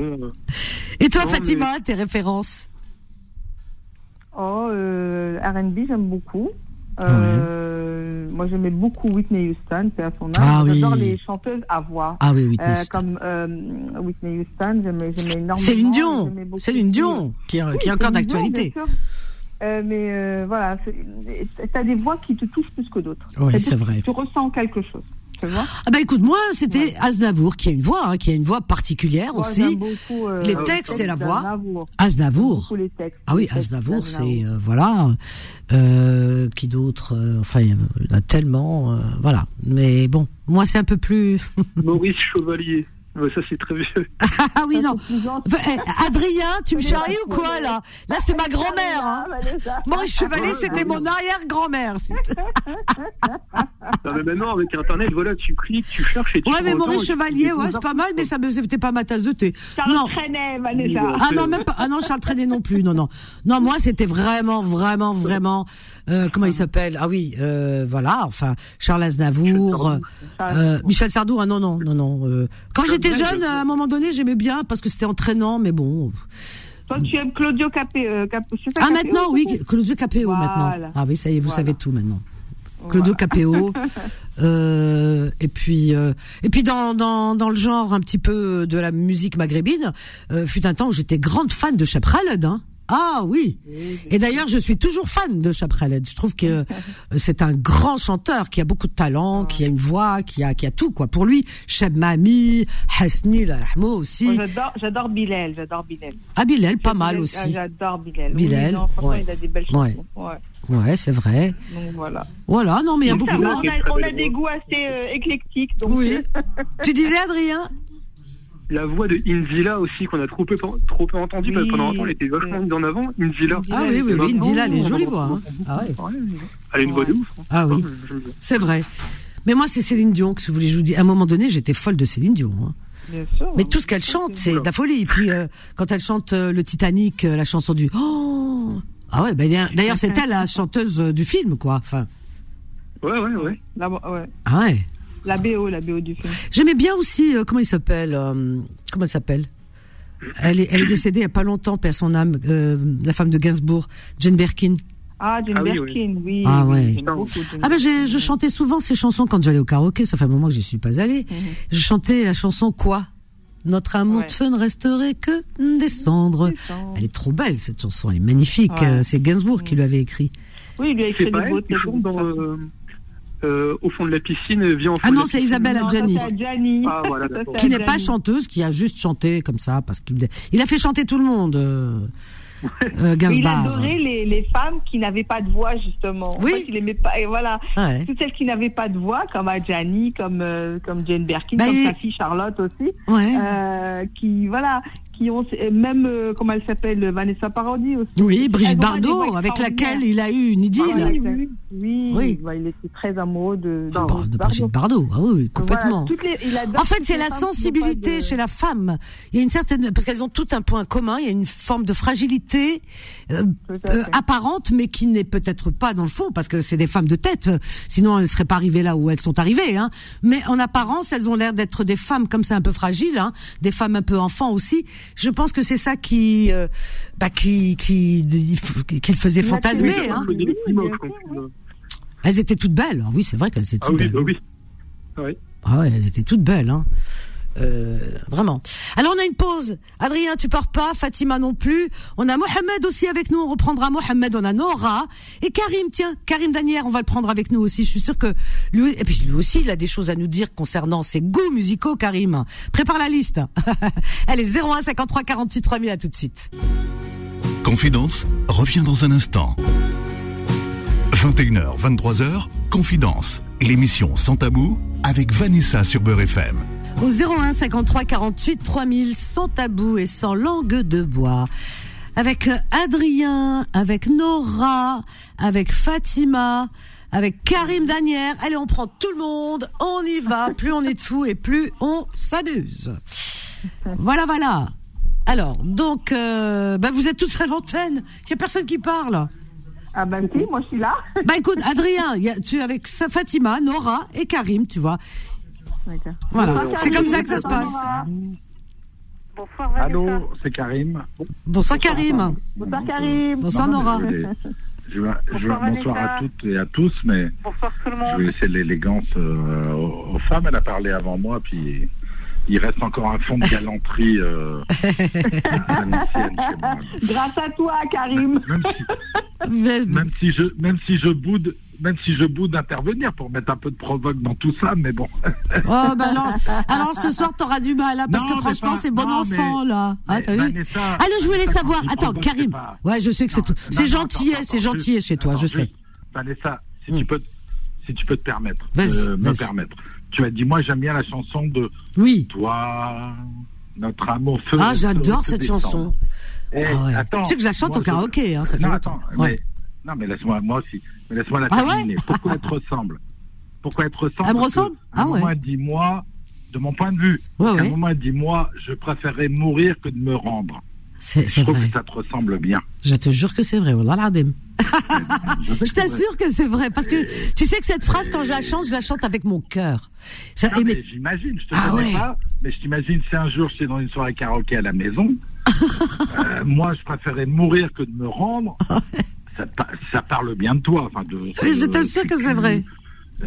euh, Et toi, Non, Fatima, tes références? Oh, euh, R&B, j'aime beaucoup. Euh, Moi, j'aimais beaucoup Whitney Houston, c'est à son âge. Ah oui. J'adore les chanteuses à voix. Ah oui, oui. Euh, comme euh, Whitney Houston, j'aimais j'aimais énormément. Céline Dion. Céline Dion, qui, est- Oui, qui est encore d'actualité. Euh, mais euh, voilà, c'est- t'as des voix qui te touchent plus que d'autres. Oui, c'est vrai. Tu ressens quelque chose. Vois Ah bah écoute, moi, c'était Aznavour qui a une voix, hein, qui a une voix particulière Moi, aussi. beaucoup, euh, Les textes et la voix. Aznavour. Beaucoup les textes. Ah oui, Les textes Aznavour, c'est euh, voilà, euh, qui d'autre Enfin, il y en a tellement, euh, voilà. Mais bon, moi, c'est un peu plus. Maurice Chevalier. Ouais, ça, c'est très vieux. ah oui, Ça, non. eh, Adrien, tu me charries ou quoi là Là, c'était ma grand-mère. Hein. Maurice Chevalier, Ouais, c'était mon arrière-grand-mère. Non, mais maintenant, avec Internet, voilà, tu cliques, tu cherches et tu Ouais, mais Maurice Chevalier, ouais, c'est pas mal, mais ça c'était pas ma tasse de thé. Charles Non. Trenet, Vanessa. Ah non, même pas. Ah non, Charles Trenet non plus. Non, non. Non, moi, c'était vraiment, vraiment, vraiment. Euh, comment il s'appelle? Ah oui, euh, voilà. Enfin, Charles Aznavour, euh, euh, Michel Sardou. Ah non, non, non, non. euh, quand Comme j'étais jeune, je- à un moment donné, j'aimais bien parce que c'était entraînant, mais bon. Toi, tu aimes Claudio Capé. Euh, Cap- c'est ça, Ah Capéo, maintenant, oui, Claudio Capéo Voilà. maintenant. Ah oui, ça y est, vous Voilà. savez tout maintenant. Claudio. Capéo. Euh, et puis euh, et puis dans, dans dans le genre un petit peu de la musique maghrébine, euh, fut un temps où j'étais grande fan de Cheb Khaled. Hein. Ah oui. Et d'ailleurs, je suis toujours fan de Cheb Khaled. Je trouve que euh, c'est un grand chanteur qui a beaucoup de talent, qui a une voix, qui a qui a tout quoi. Pour lui, Cheb Mami, Hasni, la rahmo aussi. Moi, J'adore, j'adore Bilal, j'adore Bilal. Ah Bilal, pas mal Bilal, ah, aussi. J'adore Bilal. Bilal, Oui, non, ouais. il a des belles Ouais. chansons. Ouais. Ouais, c'est vrai. Donc voilà. Voilà, non mais il y a beaucoup. va, on, a, on a des goûts assez euh, éclectiques. Donc, Oui. Tu disais Adrien? La voix de Inzila aussi, qu'on a trop peu, trop peu entendue, Oui. parce que pendant longtemps, elle était vachement mise en avant. Inzila. Inzila, Ah oui, oui, elle oui, était Indila, elle est jolie voix. hein. Ah ouais. Elle a une voix de ouf. hein. Ah oui. Bien. C'est vrai. Mais moi, c'est Céline Dion que si vous voulez. Je vous dis, à un moment donné, j'étais folle de Céline Dion. hein. Bien sûr. Mais tout ce qu'elle chante, c'est de la folie. Et puis, euh, quand elle chante euh, le Titanic, euh, la chanson du Oh Ah ouais, ben, d'ailleurs, c'est elle la chanteuse du film, quoi. Enfin, Ouais, ouais, ouais. La, ouais. ah ouais. La BO, la BO du film. J'aimais bien aussi, euh, comment il s'appelle euh, Comment elle s'appelle? Elle est, elle est décédée il y a pas longtemps, père son âme, euh, la femme de Gainsbourg, Jane Birkin. Ah, Jane Ah oui, Birkin, oui. Ah ouais. beaucoup Ah ben je chantais souvent ces chansons quand j'allais au karaoké, ça fait un moment que j'y suis pas allée. Mhm. Je chantais la chanson quoi? Notre amour Ouais. de feu ne resterait que descendre. Descendre. Elle est trop belle cette chanson, elle est magnifique. Ouais. C'est Gainsbourg qui lui avait écrit. Oui, il lui a écrit des beaux dans, euh, euh, au fond de la piscine, vient en fond Ah non, c'est. Isabelle Non, Adjani. c'est Adjani. Ah, voilà, Ça, Qui n'est pas chanteuse, qui a juste chanté comme ça parce qu'il il a fait chanter tout le monde. euh, euh, il adorait les, les femmes qui n'avaient pas de voix, justement. Oui. En fait, il aimait pas, et voilà. Ouais. Toutes celles qui n'avaient pas de voix, comme Adjani, comme, euh, comme Jane Birkin, Bah, comme il- sa fille Charlotte aussi, Ouais. euh, qui, voilà, qui ont, même, euh, comment elle s'appelle, Vanessa Paradis aussi. oui, Brigitte Bardot, avec laquelle il a eu une idylle. Ah, oui, oui, oui. Oui. Bah, il était très amoureux de, de Bon, Brigitte de Bardot. Brigitte Bardot, ah oui, complètement. Voilà, les- En fait, c'est la sensibilité de- chez la femme. Il y a une certaine parce qu'elles ont tout un point commun. Il y a une forme de fragilité euh, euh, apparente, mais qui n'est peut-être pas dans le fond, parce que c'est des femmes de tête. Sinon, elles ne seraient pas arrivées là où elles sont arrivées. Hein. Mais en apparence, elles ont l'air d'être des femmes comme ça un peu fragiles, hein, des femmes un peu enfants aussi. Je pense que c'est ça qui, euh, bah, qui, qui, qui le faisait fantasmer. Hein. Elles étaient toutes belles. Ah oui, c'est vrai qu'elles étaient Ah toutes oui, belles. oui. Oui. Ah ouais, elles étaient toutes belles, hein. Euh, vraiment. Alors on a une pause. Adrien, tu pars pas. Fatima non plus. On a Mohamed aussi avec nous. On reprendra Mohamed. On a Nora et Karim. Tiens, Karim Danière, on va le prendre avec nous aussi. Je suis sûr que lui, aussi, il a des choses à nous dire concernant ses goûts musicaux. Karim, prépare la liste. Elle est 01 53 48 3000. À tout de suite. Confidence revient dans un instant. 21h, 23h, Confidence, l'émission sans tabou avec Vanessa sur Beurre FM. Au 01 53 48 3000 sans tabou et sans langue de bois. Avec euh, Adrien, avec Nora, avec Fatima, avec Karim Danière. Allez, on prend tout le monde, on y va. Plus on est de fous et plus on s'amuse. Voilà, voilà. Alors, donc, euh, bah, vous êtes tous à l'antenne. Il y a personne qui parle. Ah ben si, moi je suis là. Bah écoute, Adrien, y a, tu es avec Fatima, Nora et Karim, tu vois. D'accord. Voilà, Bonsoir, c'est comme Karim. ça que ça se passe. Bonsoir Vanessa. Allô, c'est Karim. Bonsoir Karim. Bonsoir Karim. Bonsoir Nora. Je vais, je Bonsoir, à toutes et à tous, mais Bonsoir tout le je vais laisser l'élégance euh, aux, aux femmes. Elle a parlé avant moi, puis il reste encore un fond de galanterie euh, à. Grâce à toi, Karim. Même si, Mais- même si je, même si je boude, même si je boude d'intervenir pour mettre un peu de provoque dans tout ça, mais bon. Oh, bah alors, alors ce soir, t'auras du mal, hein, parce Non, que franchement, c'est bon non, enfant, mais- là. Ah, t'as vu Vanessa, Alors, je voulais Vanessa, savoir, attends, Karim. pas- Ouais, je sais que c'est gentil, c'est gentil chez toi, attends, je sais. Vanessa, si Hmm. tu peux, si tu peux te permettre, Vas-y, euh, me permettre. Tu as dit, moi j'aime bien la chanson de Oui. Toi, notre amour feu. Ah, j'adore cette chanson. Eh, Ah ouais. attends, Tu sais que je la chante au karaoké, hein, ça fait longtemps. Ouais. non, mais laisse-moi, moi aussi. Mais laisse-moi la Ah ouais terminer. Pourquoi elle te ressemble? Pourquoi elle te ressemble? Elle me ressemble À un Ah ouais. moment, elle dit, moi, de mon point de vue, Ouais, à un ouais. moment, elle dit, moi, je préférerais mourir que de me rendre. C'est Je trouve vrai. que ça te ressemble bien. Je te jure que c'est vrai, Wallah. Je t'assure que c'est vrai, parce que tu sais que cette phrase, quand je la chante, je la chante avec mon cœur. Ça- Non, et mais mais- j'imagine, je te Ah connais ouais. pas, mais je t'imagine si un jour j'étais dans une soirée karaoké à la maison, euh, moi je préférais mourir que de me rendre. Ça, pa- ça parle bien de toi. Enfin, de, Mais je t'assure que c'est vrai.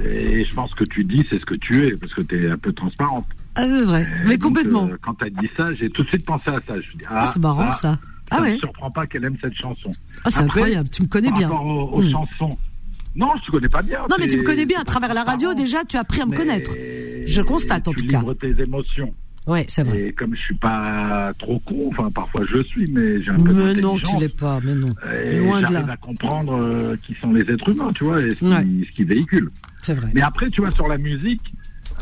Et je pense que tu dis, c'est ce que tu es, parce que tu es un peu transparente. Ah, c'est vrai. Mais donc, complètement. euh, quand tu as dit ça, j'ai tout de suite pensé à ça. Je dit, ah, Ah, c'est marrant ah, ça. Ah ça ouais. me surprend pas qu'elle aime cette chanson. Ah, c'est incroyable. Tu me connais Par bien. rapport aux, aux Hmm. chansons. Non, je te connais pas bien. Non, mais tu me connais bien. À travers la radio, déjà, tu as appris à me connaître. Je constate, en tu tout cas. livres tes émotions. Ouais, c'est vrai. Et comme je suis pas trop con, enfin parfois je suis, mais j'ai un peu Mais non, tu l'es pas. Mais non. Et Loin de là. à comprendre euh, qui sont les êtres humains, tu vois, et ce qu'ils Ouais. qu'ils véhiculent. C'est vrai. Mais après, tu vois, sur la musique,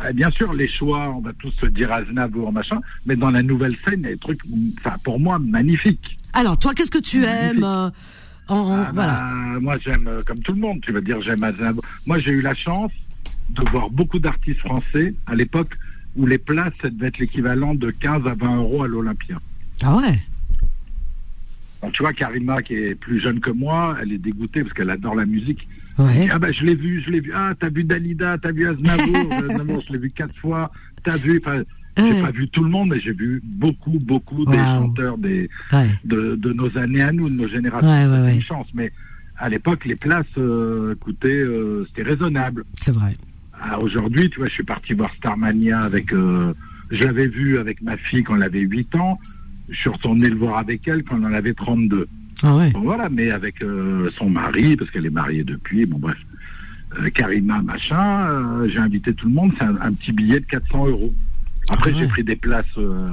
euh, bien sûr, les choix, on va tous se dire Aznavour, machin, mais dans la nouvelle scène, il y a des trucs, enfin, pour moi, magnifiques. Alors, toi, qu'est-ce que tu aimes euh, en- Ah, Voilà. bah, moi, j'aime, euh, comme tout le monde, tu vas dire, j'aime Aznavour. Moi, j'ai eu la chance de voir beaucoup d'artistes français à l'époque où les places, ça devait être l'équivalent de 15 à 20 euros à l'Olympia. Ah ouais? Tu vois, Karima, qui est plus jeune que moi, elle est dégoûtée parce qu'elle adore la musique. Ouais. Ah bah je l'ai vu, je l'ai vu. Ah, t'as vu Dalida, t'as vu Aznavour. Aznavour, je l'ai vu quatre fois. T'as vu, enfin, j'ai Ouais. pas vu tout le monde, mais j'ai vu beaucoup, beaucoup des chanteurs des, Ouais. de, de nos années à nous, de nos générations. Ouais, ouais, C'était ouais. une chance. Mais à l'époque, les places euh, coûtaient, euh, c'était raisonnable. C'est vrai. Ah, Aujourd'hui, tu vois, je suis parti voir Starmania avec. euh, je l'avais vu avec ma fille quand elle avait 8 ans. Je suis retourné le voir avec elle quand elle en avait 32. Ah ouais. Bon, voilà, mais avec euh, son mari, parce qu'elle est mariée depuis, bon bref, euh, Karima, machin, euh, j'ai invité tout le monde, c'est un, un petit billet de 400 euros. Après, Ah ouais. j'ai pris des places, euh,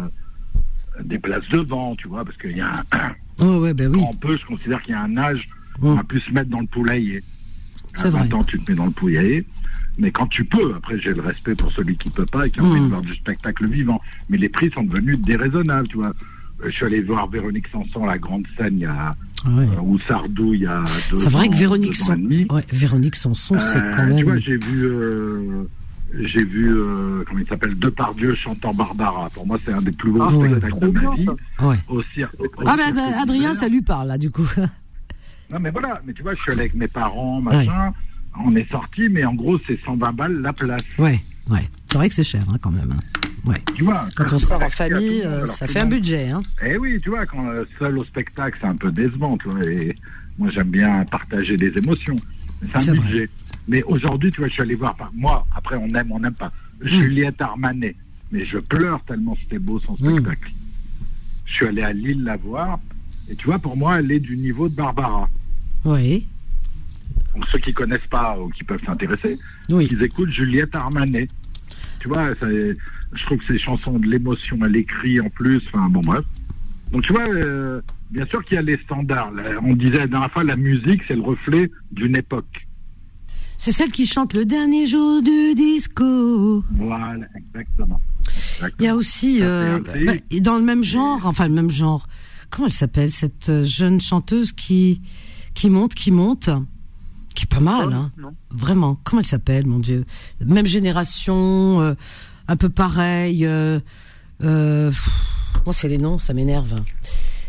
des places devant, tu vois, parce qu'il y a un, Oh ouais, ben oui. quand on peut, je considère qu'il y a un âge, on a pu se mettre dans le poulailler. C'est À vrai. 20 ans, tu te mets dans le poulailler. Mais quand tu peux, après j'ai le respect pour celui qui peut pas et qui a envie de voir du spectacle vivant. Mais les prix sont devenus déraisonnables, tu vois. Euh, Je suis allé voir Véronique Sanson à la Grande Scène il y a, Ah ouais. euh, ou Sardou il y a deux C'est vrai ans, que Véronique demi. ouais, Véronique Sanson, c'est Euh, quand Tu vois, même. j'ai vu, euh, j'ai vu, euh, comment il s'appelle, Depardieu chantant Barbara. Pour moi, c'est un des plus beaux Ah ouais. spectacles de ma vie. Ouais. Au cirque. au Ah ben cirque Ad- Adrien, ça lui parle là, du coup. Non, mais voilà, mais tu vois, je suis allé avec mes parents, machin. On est sortis, mais en gros, c'est 120 balles la place. Ouais, ouais. C'est vrai que c'est cher, hein, quand même. hein. Ouais. Tu vois, Quand on sort en famille, monde. euh, ça fait un budget, hein. Eh oui, tu vois, quand euh, seul au spectacle, c'est un peu décevant, tu vois. Et moi, j'aime bien partager des émotions. Mais C'est un vrai. budget. Mais aujourd'hui, tu vois, je suis allé voir. Moi, après, on aime, on n'aime pas. Mm. Juliette Armanet. Mais je pleure tellement c'était beau son Mm. spectacle. Je suis allé à Lille la voir. Et tu vois, pour moi, elle est du niveau de Barbara. Oui. Donc ceux qui connaissent pas ou qui peuvent s'intéresser, Oui. qu'ils écoutent Juliette Armanet. Tu vois, ça- je trouve que ces chansons de l'émotion, elle écrit en plus, enfin bon bref. Donc tu vois, euh, bien sûr qu'il y a les standards. On disait la dernière fois, la musique, c'est le reflet d'une époque. C'est celle qui chante le dernier jour du disco. Voilà, exactement. Il y a aussi, euh, bah, dans le même genre, enfin le même genre, comment elle s'appelle cette euh, jeune chanteuse qui qui monte, qui monte, qui est pas mal, hein. Non. Vraiment. Comment elle s'appelle, mon Dieu? Même génération, euh, un peu pareil. Euh, euh, pff, moi, c'est les noms, ça m'énerve.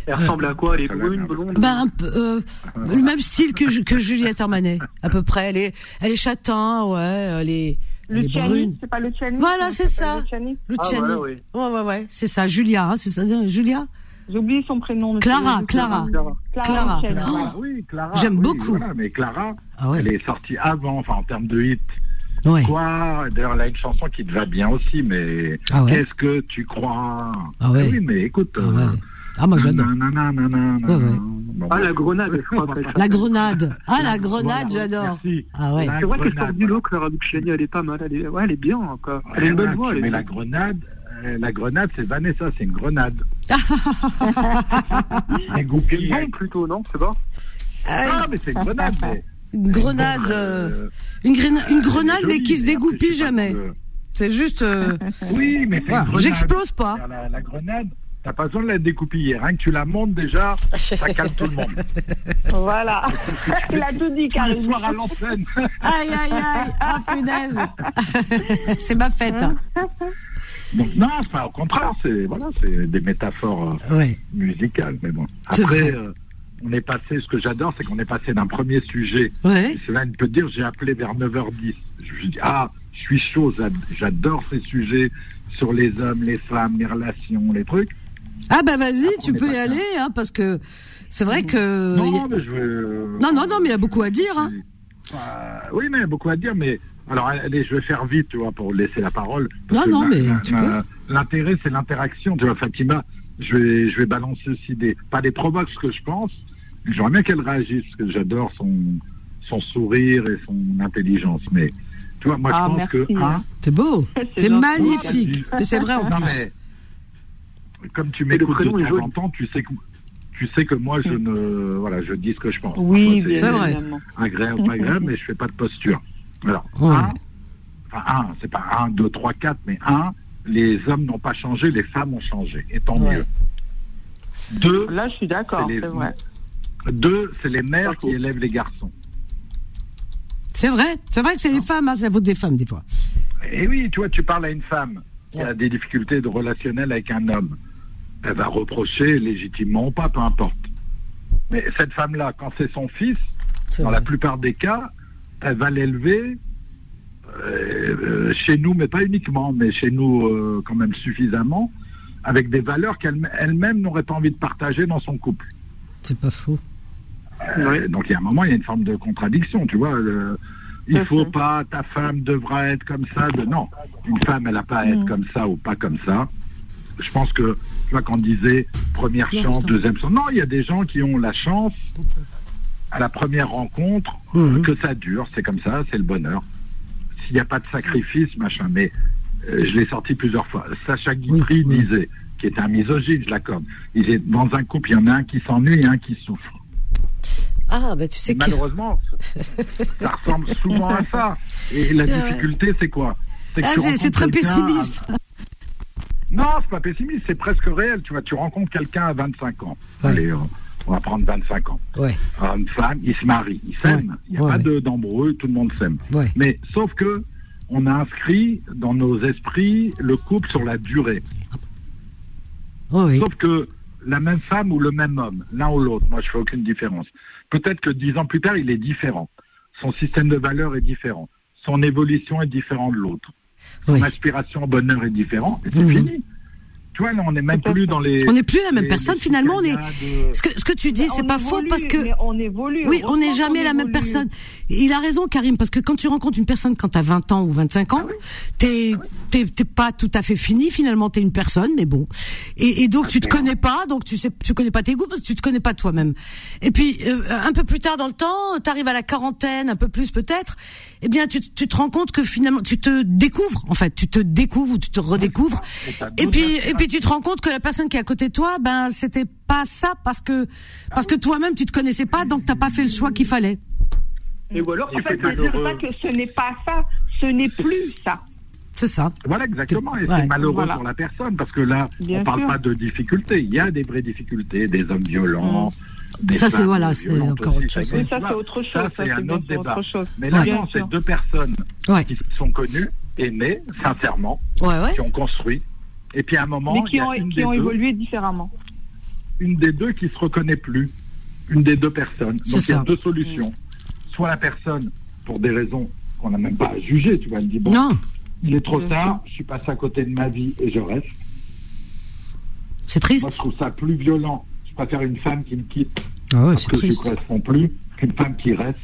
Elle ressemble à quoi Elle est brune, blonde? Ben, un peu, euh, le même style que, que Juliette Armanet, à peu près. Elle est, elle est châtain, ouais, elle est, Luciani, brune. c'est pas Luciani? Voilà, c'est ça. Luciani? Luciani. Ah, ouais, ouais, ouais, ouais, c'est ça. Julia, hein, c'est ça, Julia? J'ai oublié son prénom. Clara, Clara. Clara. Oh. voilà. Oui, Clara. J'aime oui, beaucoup. voilà, mais Clara, Ah ouais. elle est sortie avant, enfin en termes de hit. Ouais. Quoi? D'ailleurs, elle a une chanson qui te va bien aussi, mais Ah ouais. qu'est-ce que tu crois? Ah ouais. Oui, mais écoute. Ah ouais. Ah, moi, j'adore. Bon, Ah, la grenade, je crois. La grenade. Ah, la grenade, voilà, j'adore. Ah ouais. C'est vrai qu'elle sort du lot, Clara Luciani, elle est pas mal. Elle est, ouais, elle est bien, quoi. Elle a une voilà, voix. Elle est la grenade, euh, la grenade, c'est Vanessa, c'est une grenade. C'est goupilles. bon, plutôt, non C'est pas Ah, mais c'est une grenade. mais- Une grenade, euh, Euh, une, grena- une est grenade, mais qui se dégoupille jamais. que- C'est juste. euh, Oui, mais c'est Voilà, une j'explose pas. La, la grenade, t'as pas besoin de la découpiller. Rien que tu la montes déjà, ça calme tout le monde. Voilà. Il a tout dit, Le Karim. soir à l'antenne. Aïe, aïe, aïe. Ah, punaise. c'est ma fête. hein. Donc, non, pas au contraire, c'est voilà, c'est des métaphores euh, Ouais. musicales. Mais bon. C'est Après, vrai. euh, on est passé, ce que j'adore, c'est qu'on est passé d'un premier sujet. Ouais. Cela peut dire, j'ai appelé vers 9h10. Je dis, ah, je suis chaud, j'a- j'adore ces sujets sur les hommes, les femmes, les relations, les trucs. Ah, bah, vas-y, tu peux y aller, hein, parce que c'est vrai que. non, mais je veux- non, non, non, mais il y a beaucoup à dire, hein. Euh, oui, mais il y a beaucoup à dire, mais alors allez, je vais faire vite, tu vois, pour laisser la parole. Parce Non, non, mais. L'intérêt, c'est l'interaction, tu vois, Fatima. Je vais, je vais balancer aussi des, pas des provoques, ce que je pense. J'aimerais bien qu'elle réagisse, parce que j'adore son, son sourire et son intelligence. Mais, tu vois, moi, Ah, je pense merci. que, un, C'est beau. C'est magnifique. Mais c'est vrai en non, plus. mais, comme tu m'écoutes de temps en temps, tu sais que, tu sais que moi, je ne, voilà, je dis ce que je pense. Oui, C'est vrai. agréable ou pas agréable, mais je fais pas de posture. Alors, Ouais. un, enfin un, c'est pas un, deux, trois, quatre, mais un, les hommes n'ont pas changé, les femmes ont changé, et tant Ouais. mieux. Deux, Là, je suis d'accord, c'est vrai. Deux, c'est les mères qui élèvent les garçons. C'est vrai. C'est vrai que c'est les femmes, hein, c'est la faute des femmes, des fois. Et oui, tu vois, tu parles à une femme qui a des difficultés de relationnel avec un homme. Elle va reprocher légitimement ou pas, peu importe. Mais cette femme-là, quand c'est son fils, dans vrai. la plupart des cas, elle va l'élever euh, chez nous, mais pas uniquement, mais chez nous euh, quand même suffisamment, avec des valeurs qu'elle elle-même n'aurait pas envie de partager dans son couple. C'est pas faux. Euh, donc il y a un moment, il y a une forme de contradiction, tu vois. euh, il faut pas, ta femme devra être comme ça. De, non, une femme, elle n'a pas à être Mhm. comme ça ou pas comme ça. Je pense que, tu vois, quand on disait première chance, deuxième chance, non, il y a des gens qui ont la chance à la première rencontre Mhm. que ça dure, c'est comme ça, c'est le bonheur. S'il n'y a pas de sacrifice, machin, mais euh, je l'ai sorti plusieurs fois. Sacha Guitry Oui, oui. disait, qui était un misogyne, je l'accorde, il disait, dans un couple, il y en a un qui s'ennuie et un qui souffre. Ah, bah tu sais que. malheureusement, ça ressemble souvent à ça. Et la vrai. difficulté, c'est quoi? Ah, c'est- rencontres très pessimiste. à- Non, c'est pas pessimiste, c'est presque réel. Tu vois, tu rencontres quelqu'un à 25 ans. Ouais. Allez, euh, on va prendre 25 ans. Ouais, Une femme, ils se marient, ils s'aiment. Ouais. Il n'y a pas de- d'embrouille, tout le monde s'aime. Mais sauf que on a inscrit dans nos esprits le couple sur la durée. Oh, oui. Sauf que la même femme ou le même homme, l'un ou l'autre, moi je fais aucune différence. Peut-être que dix ans plus tard, il est différent. Son système de valeurs est différent. Son évolution est différente de l'autre. Son Oui. aspiration au bonheur est différent. Et c'est Mhm. fini. Tu vois, là, on n'est même plus dans les. On n'est plus la même les- personne, les finalement. On est. chicanes Ce que, ce que tu dis, c'est pas faux parce que. on évolue. Oui, on n'est jamais la même personne. Il a raison, Karim, parce que quand tu rencontres une personne quand t'as 20 ans ou 25 ans, t'es t'es t'es pas tout à fait fini. Finalement, t'es une personne, mais bon. Et, et donc tu te connais pas, donc tu sais, tu connais pas tes goûts parce que tu te connais pas toi-même. Et puis euh, un peu plus tard dans le temps, t'arrives à la quarantaine, un peu plus peut-être. Eh bien, tu, tu te rends compte que finalement, tu te découvres. En fait, tu te découvres ou tu te redécouvres. Et puis, et puis tu te rends compte que la personne qui est à côté de toi, ben c'était pas ça parce que parce que toi-même tu te connaissais pas, donc t'as pas fait le choix qu'il fallait. Et ou alors, Il c'est pas que ce n'est pas ça, ce n'est plus ça. C'est ça. Voilà, exactement. Et Ouais. c'est malheureux Voilà. pour la personne parce que là, Bien on parle sûr. pas de difficultés. Il y a des vraies difficultés, des hommes violents, des Ça, c'est- voilà, encore autre chose. ça Oui, existe. ça, c'est autre chose. Ça, Ça, c'est un autre débat. autre chose. Mais là, non, c'est deux personnes Ouais. qui se sont connues, aimées, sincèrement, Ouais, ouais. qui ont construit. Et puis à un moment, Mais qui ont, une, qui des ont deux, évolué différemment. une des deux qui se reconnaît plus. Une des deux personnes. Donc il y a deux solutions. Soit la personne, pour des raisons qu'on n'a même pas à juger, tu vois, elle me dit bon, Non, il est trop tard, je suis passé à côté de ma vie et je reste. c'est Moi, triste. je trouve ça plus violent. Je préfère une femme qui me quitte Ah ouais, que je ne triste. correspond plus qu'une femme qui reste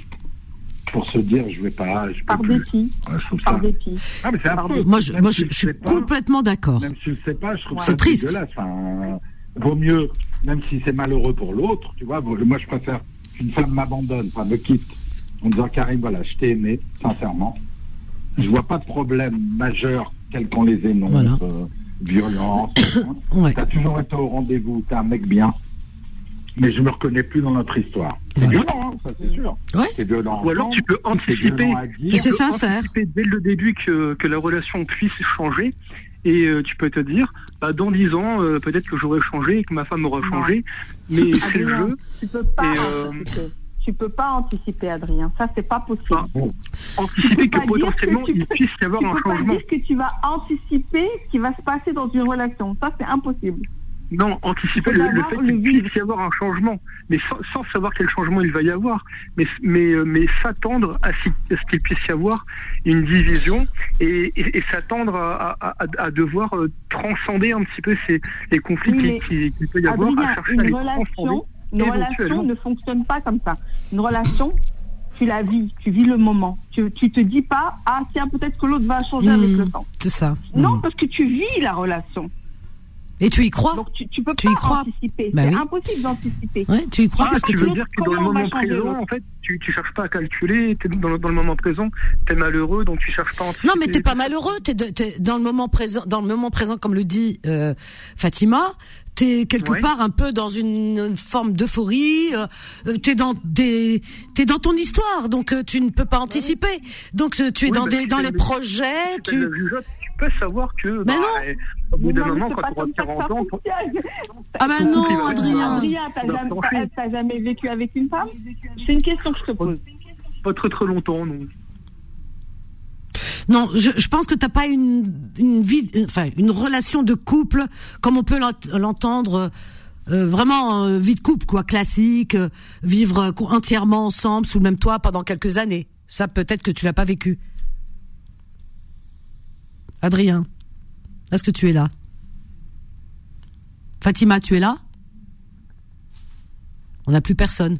pour se dire je vais pas, je peux Par plus. dépit. Ouais, je trouve Par ça. dépit. Ah, mais c'est Par. Moi, je, moi, si je, je suis pas, complètement d'accord. Même si je ne sais pas, je trouve Ouais. ça C'est triste. dégueulasse. Enfin, vaut mieux, même si c'est malheureux pour l'autre, tu vois, moi je préfère qu'une femme m'abandonne, enfin me quitte, en disant Karim, voilà, je t'ai aimé, sincèrement. Je vois pas de problème majeur tel qu'on les énonce, Voilà. euh, violence. Ouais. T'as toujours été au rendez-vous, t'es un mec bien. Mais je me reconnais plus dans notre histoire. C'est Voilà. violent, hein, ça c'est sûr. Ouais. C'est violent. Ou alors tu peux anticiper. c'est Tu peux sincère. anticiper dès le début que, que la relation puisse changer. Et euh, tu peux te dire, bah, dans 10 ans, euh, peut-être que j'aurai changé et que ma femme aura Non. changé. Mais c'est le jeu. tu peux pas Et, euh. Tu peux pas anticiper, Adrien. Ça, c'est pas possible. Ah, Bon, Anticiper que potentiellement que tu il peux- puisse y avoir Tu un peux pas dire que tu vas anticiper ce qui va se passer dans une relation. Ça, c'est impossible. Non, anticiper le, le fait qu'il puisse y avoir un changement, mais sans, sans savoir quel changement il va y avoir, mais, mais, euh, mais s'attendre à, ce- à qu'il puisse y avoir une division et, et, et s'attendre à, à, à, à devoir euh, transcender un petit peu ces, les conflits Oui, qui- qu'il peut y avoir, à chercher à une les transcender. relation, une relation ne fonctionne pas comme ça. Une relation, tu la vis, tu vis le moment. Tu, tu te dis pas, ah tiens, peut-être que l'autre va changer avec Mmh. le temps. C'est ça. Non, Mm. parce que tu vis la relation. Et tu y crois Donc tu, tu peux Tu y pas crois anticiper. Bah c'est oui. impossible d'anticiper. Ouais, tu y crois Ah, parce que tu tu... veux dire que dans le moment présent, en fait, tu, tu cherches pas à calculer, t'es dans, le- dans le moment présent, t'es malheureux, donc tu cherches pas à anticiper. Non, mais t'es pas malheureux. T'es, dans le moment présent, dans le moment présent, comme le dit euh, Fatima. T'es quelque Ouais. part un peu dans une, une forme d'euphorie. Euh, t'es dans des, t'es dans ton histoire, donc euh, tu ne peux pas anticiper. Donc euh, tu es Oui, dans bah, des, si dans les le- projets. Tu, peux savoir que, Mais bah, non. euh, au bout d'un moment, quand ça que 40 ça ans, ah ben ton non, Adrien. Adrien, t'as jamais, vécu avec une femme C'est une question que je te pose. pas très très longtemps, non. Non, je, je pense que t'as pas une, une vie, enfin une relation de couple comme on peut l'ent- l'entendre. euh, vraiment euh, vie de couple quoi classique euh, vivre euh, entièrement ensemble sous le même toit pendant quelques années ça peut-être que tu l'as pas vécu Adrien est-ce que tu es là? Fatima tu es là? On n'a plus personne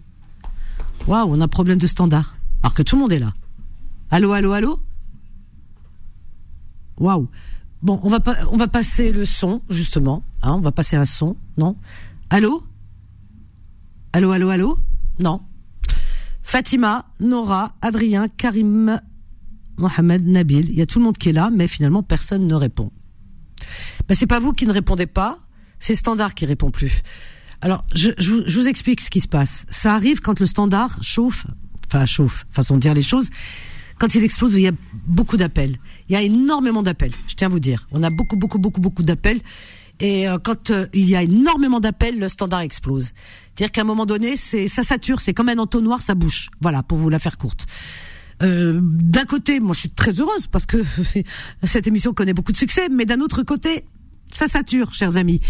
waouh on a un problème de standard alors que tout le monde est là allô allô allô? Waouh. Bon, on va pas, on va passer le son justement. Hein, on va passer un son. Non? Allô? Allô, allô, allô? Non. Fatima, Nora, Adrien, Karim, Mohamed, Nabil. Il y a tout le monde qui est là, mais finalement personne ne répond. Ben, c'est pas vous qui ne répondez pas, c'est Standard qui répond plus. Alors, je, vous explique ce qui se passe. Ça arrive quand le Standard chauffe, enfin chauffe, façon de dire les choses. Quand il explose, il y a beaucoup d'appels. Il y a énormément d'appels. Je tiens à vous dire, on a beaucoup, beaucoup, beaucoup, beaucoup d'appels. Et euh, quand euh, il y a énormément d'appels, le standard explose. C'est-à-dire qu'à un moment donné, c'est ça sature, c'est comme un entonnoir, ça bouche. Voilà, pour vous la faire courte. Euh, d'un côté, moi je suis très heureuse parce que cette émission connaît beaucoup de succès, mais d'un autre côté, ça sature, chers amis.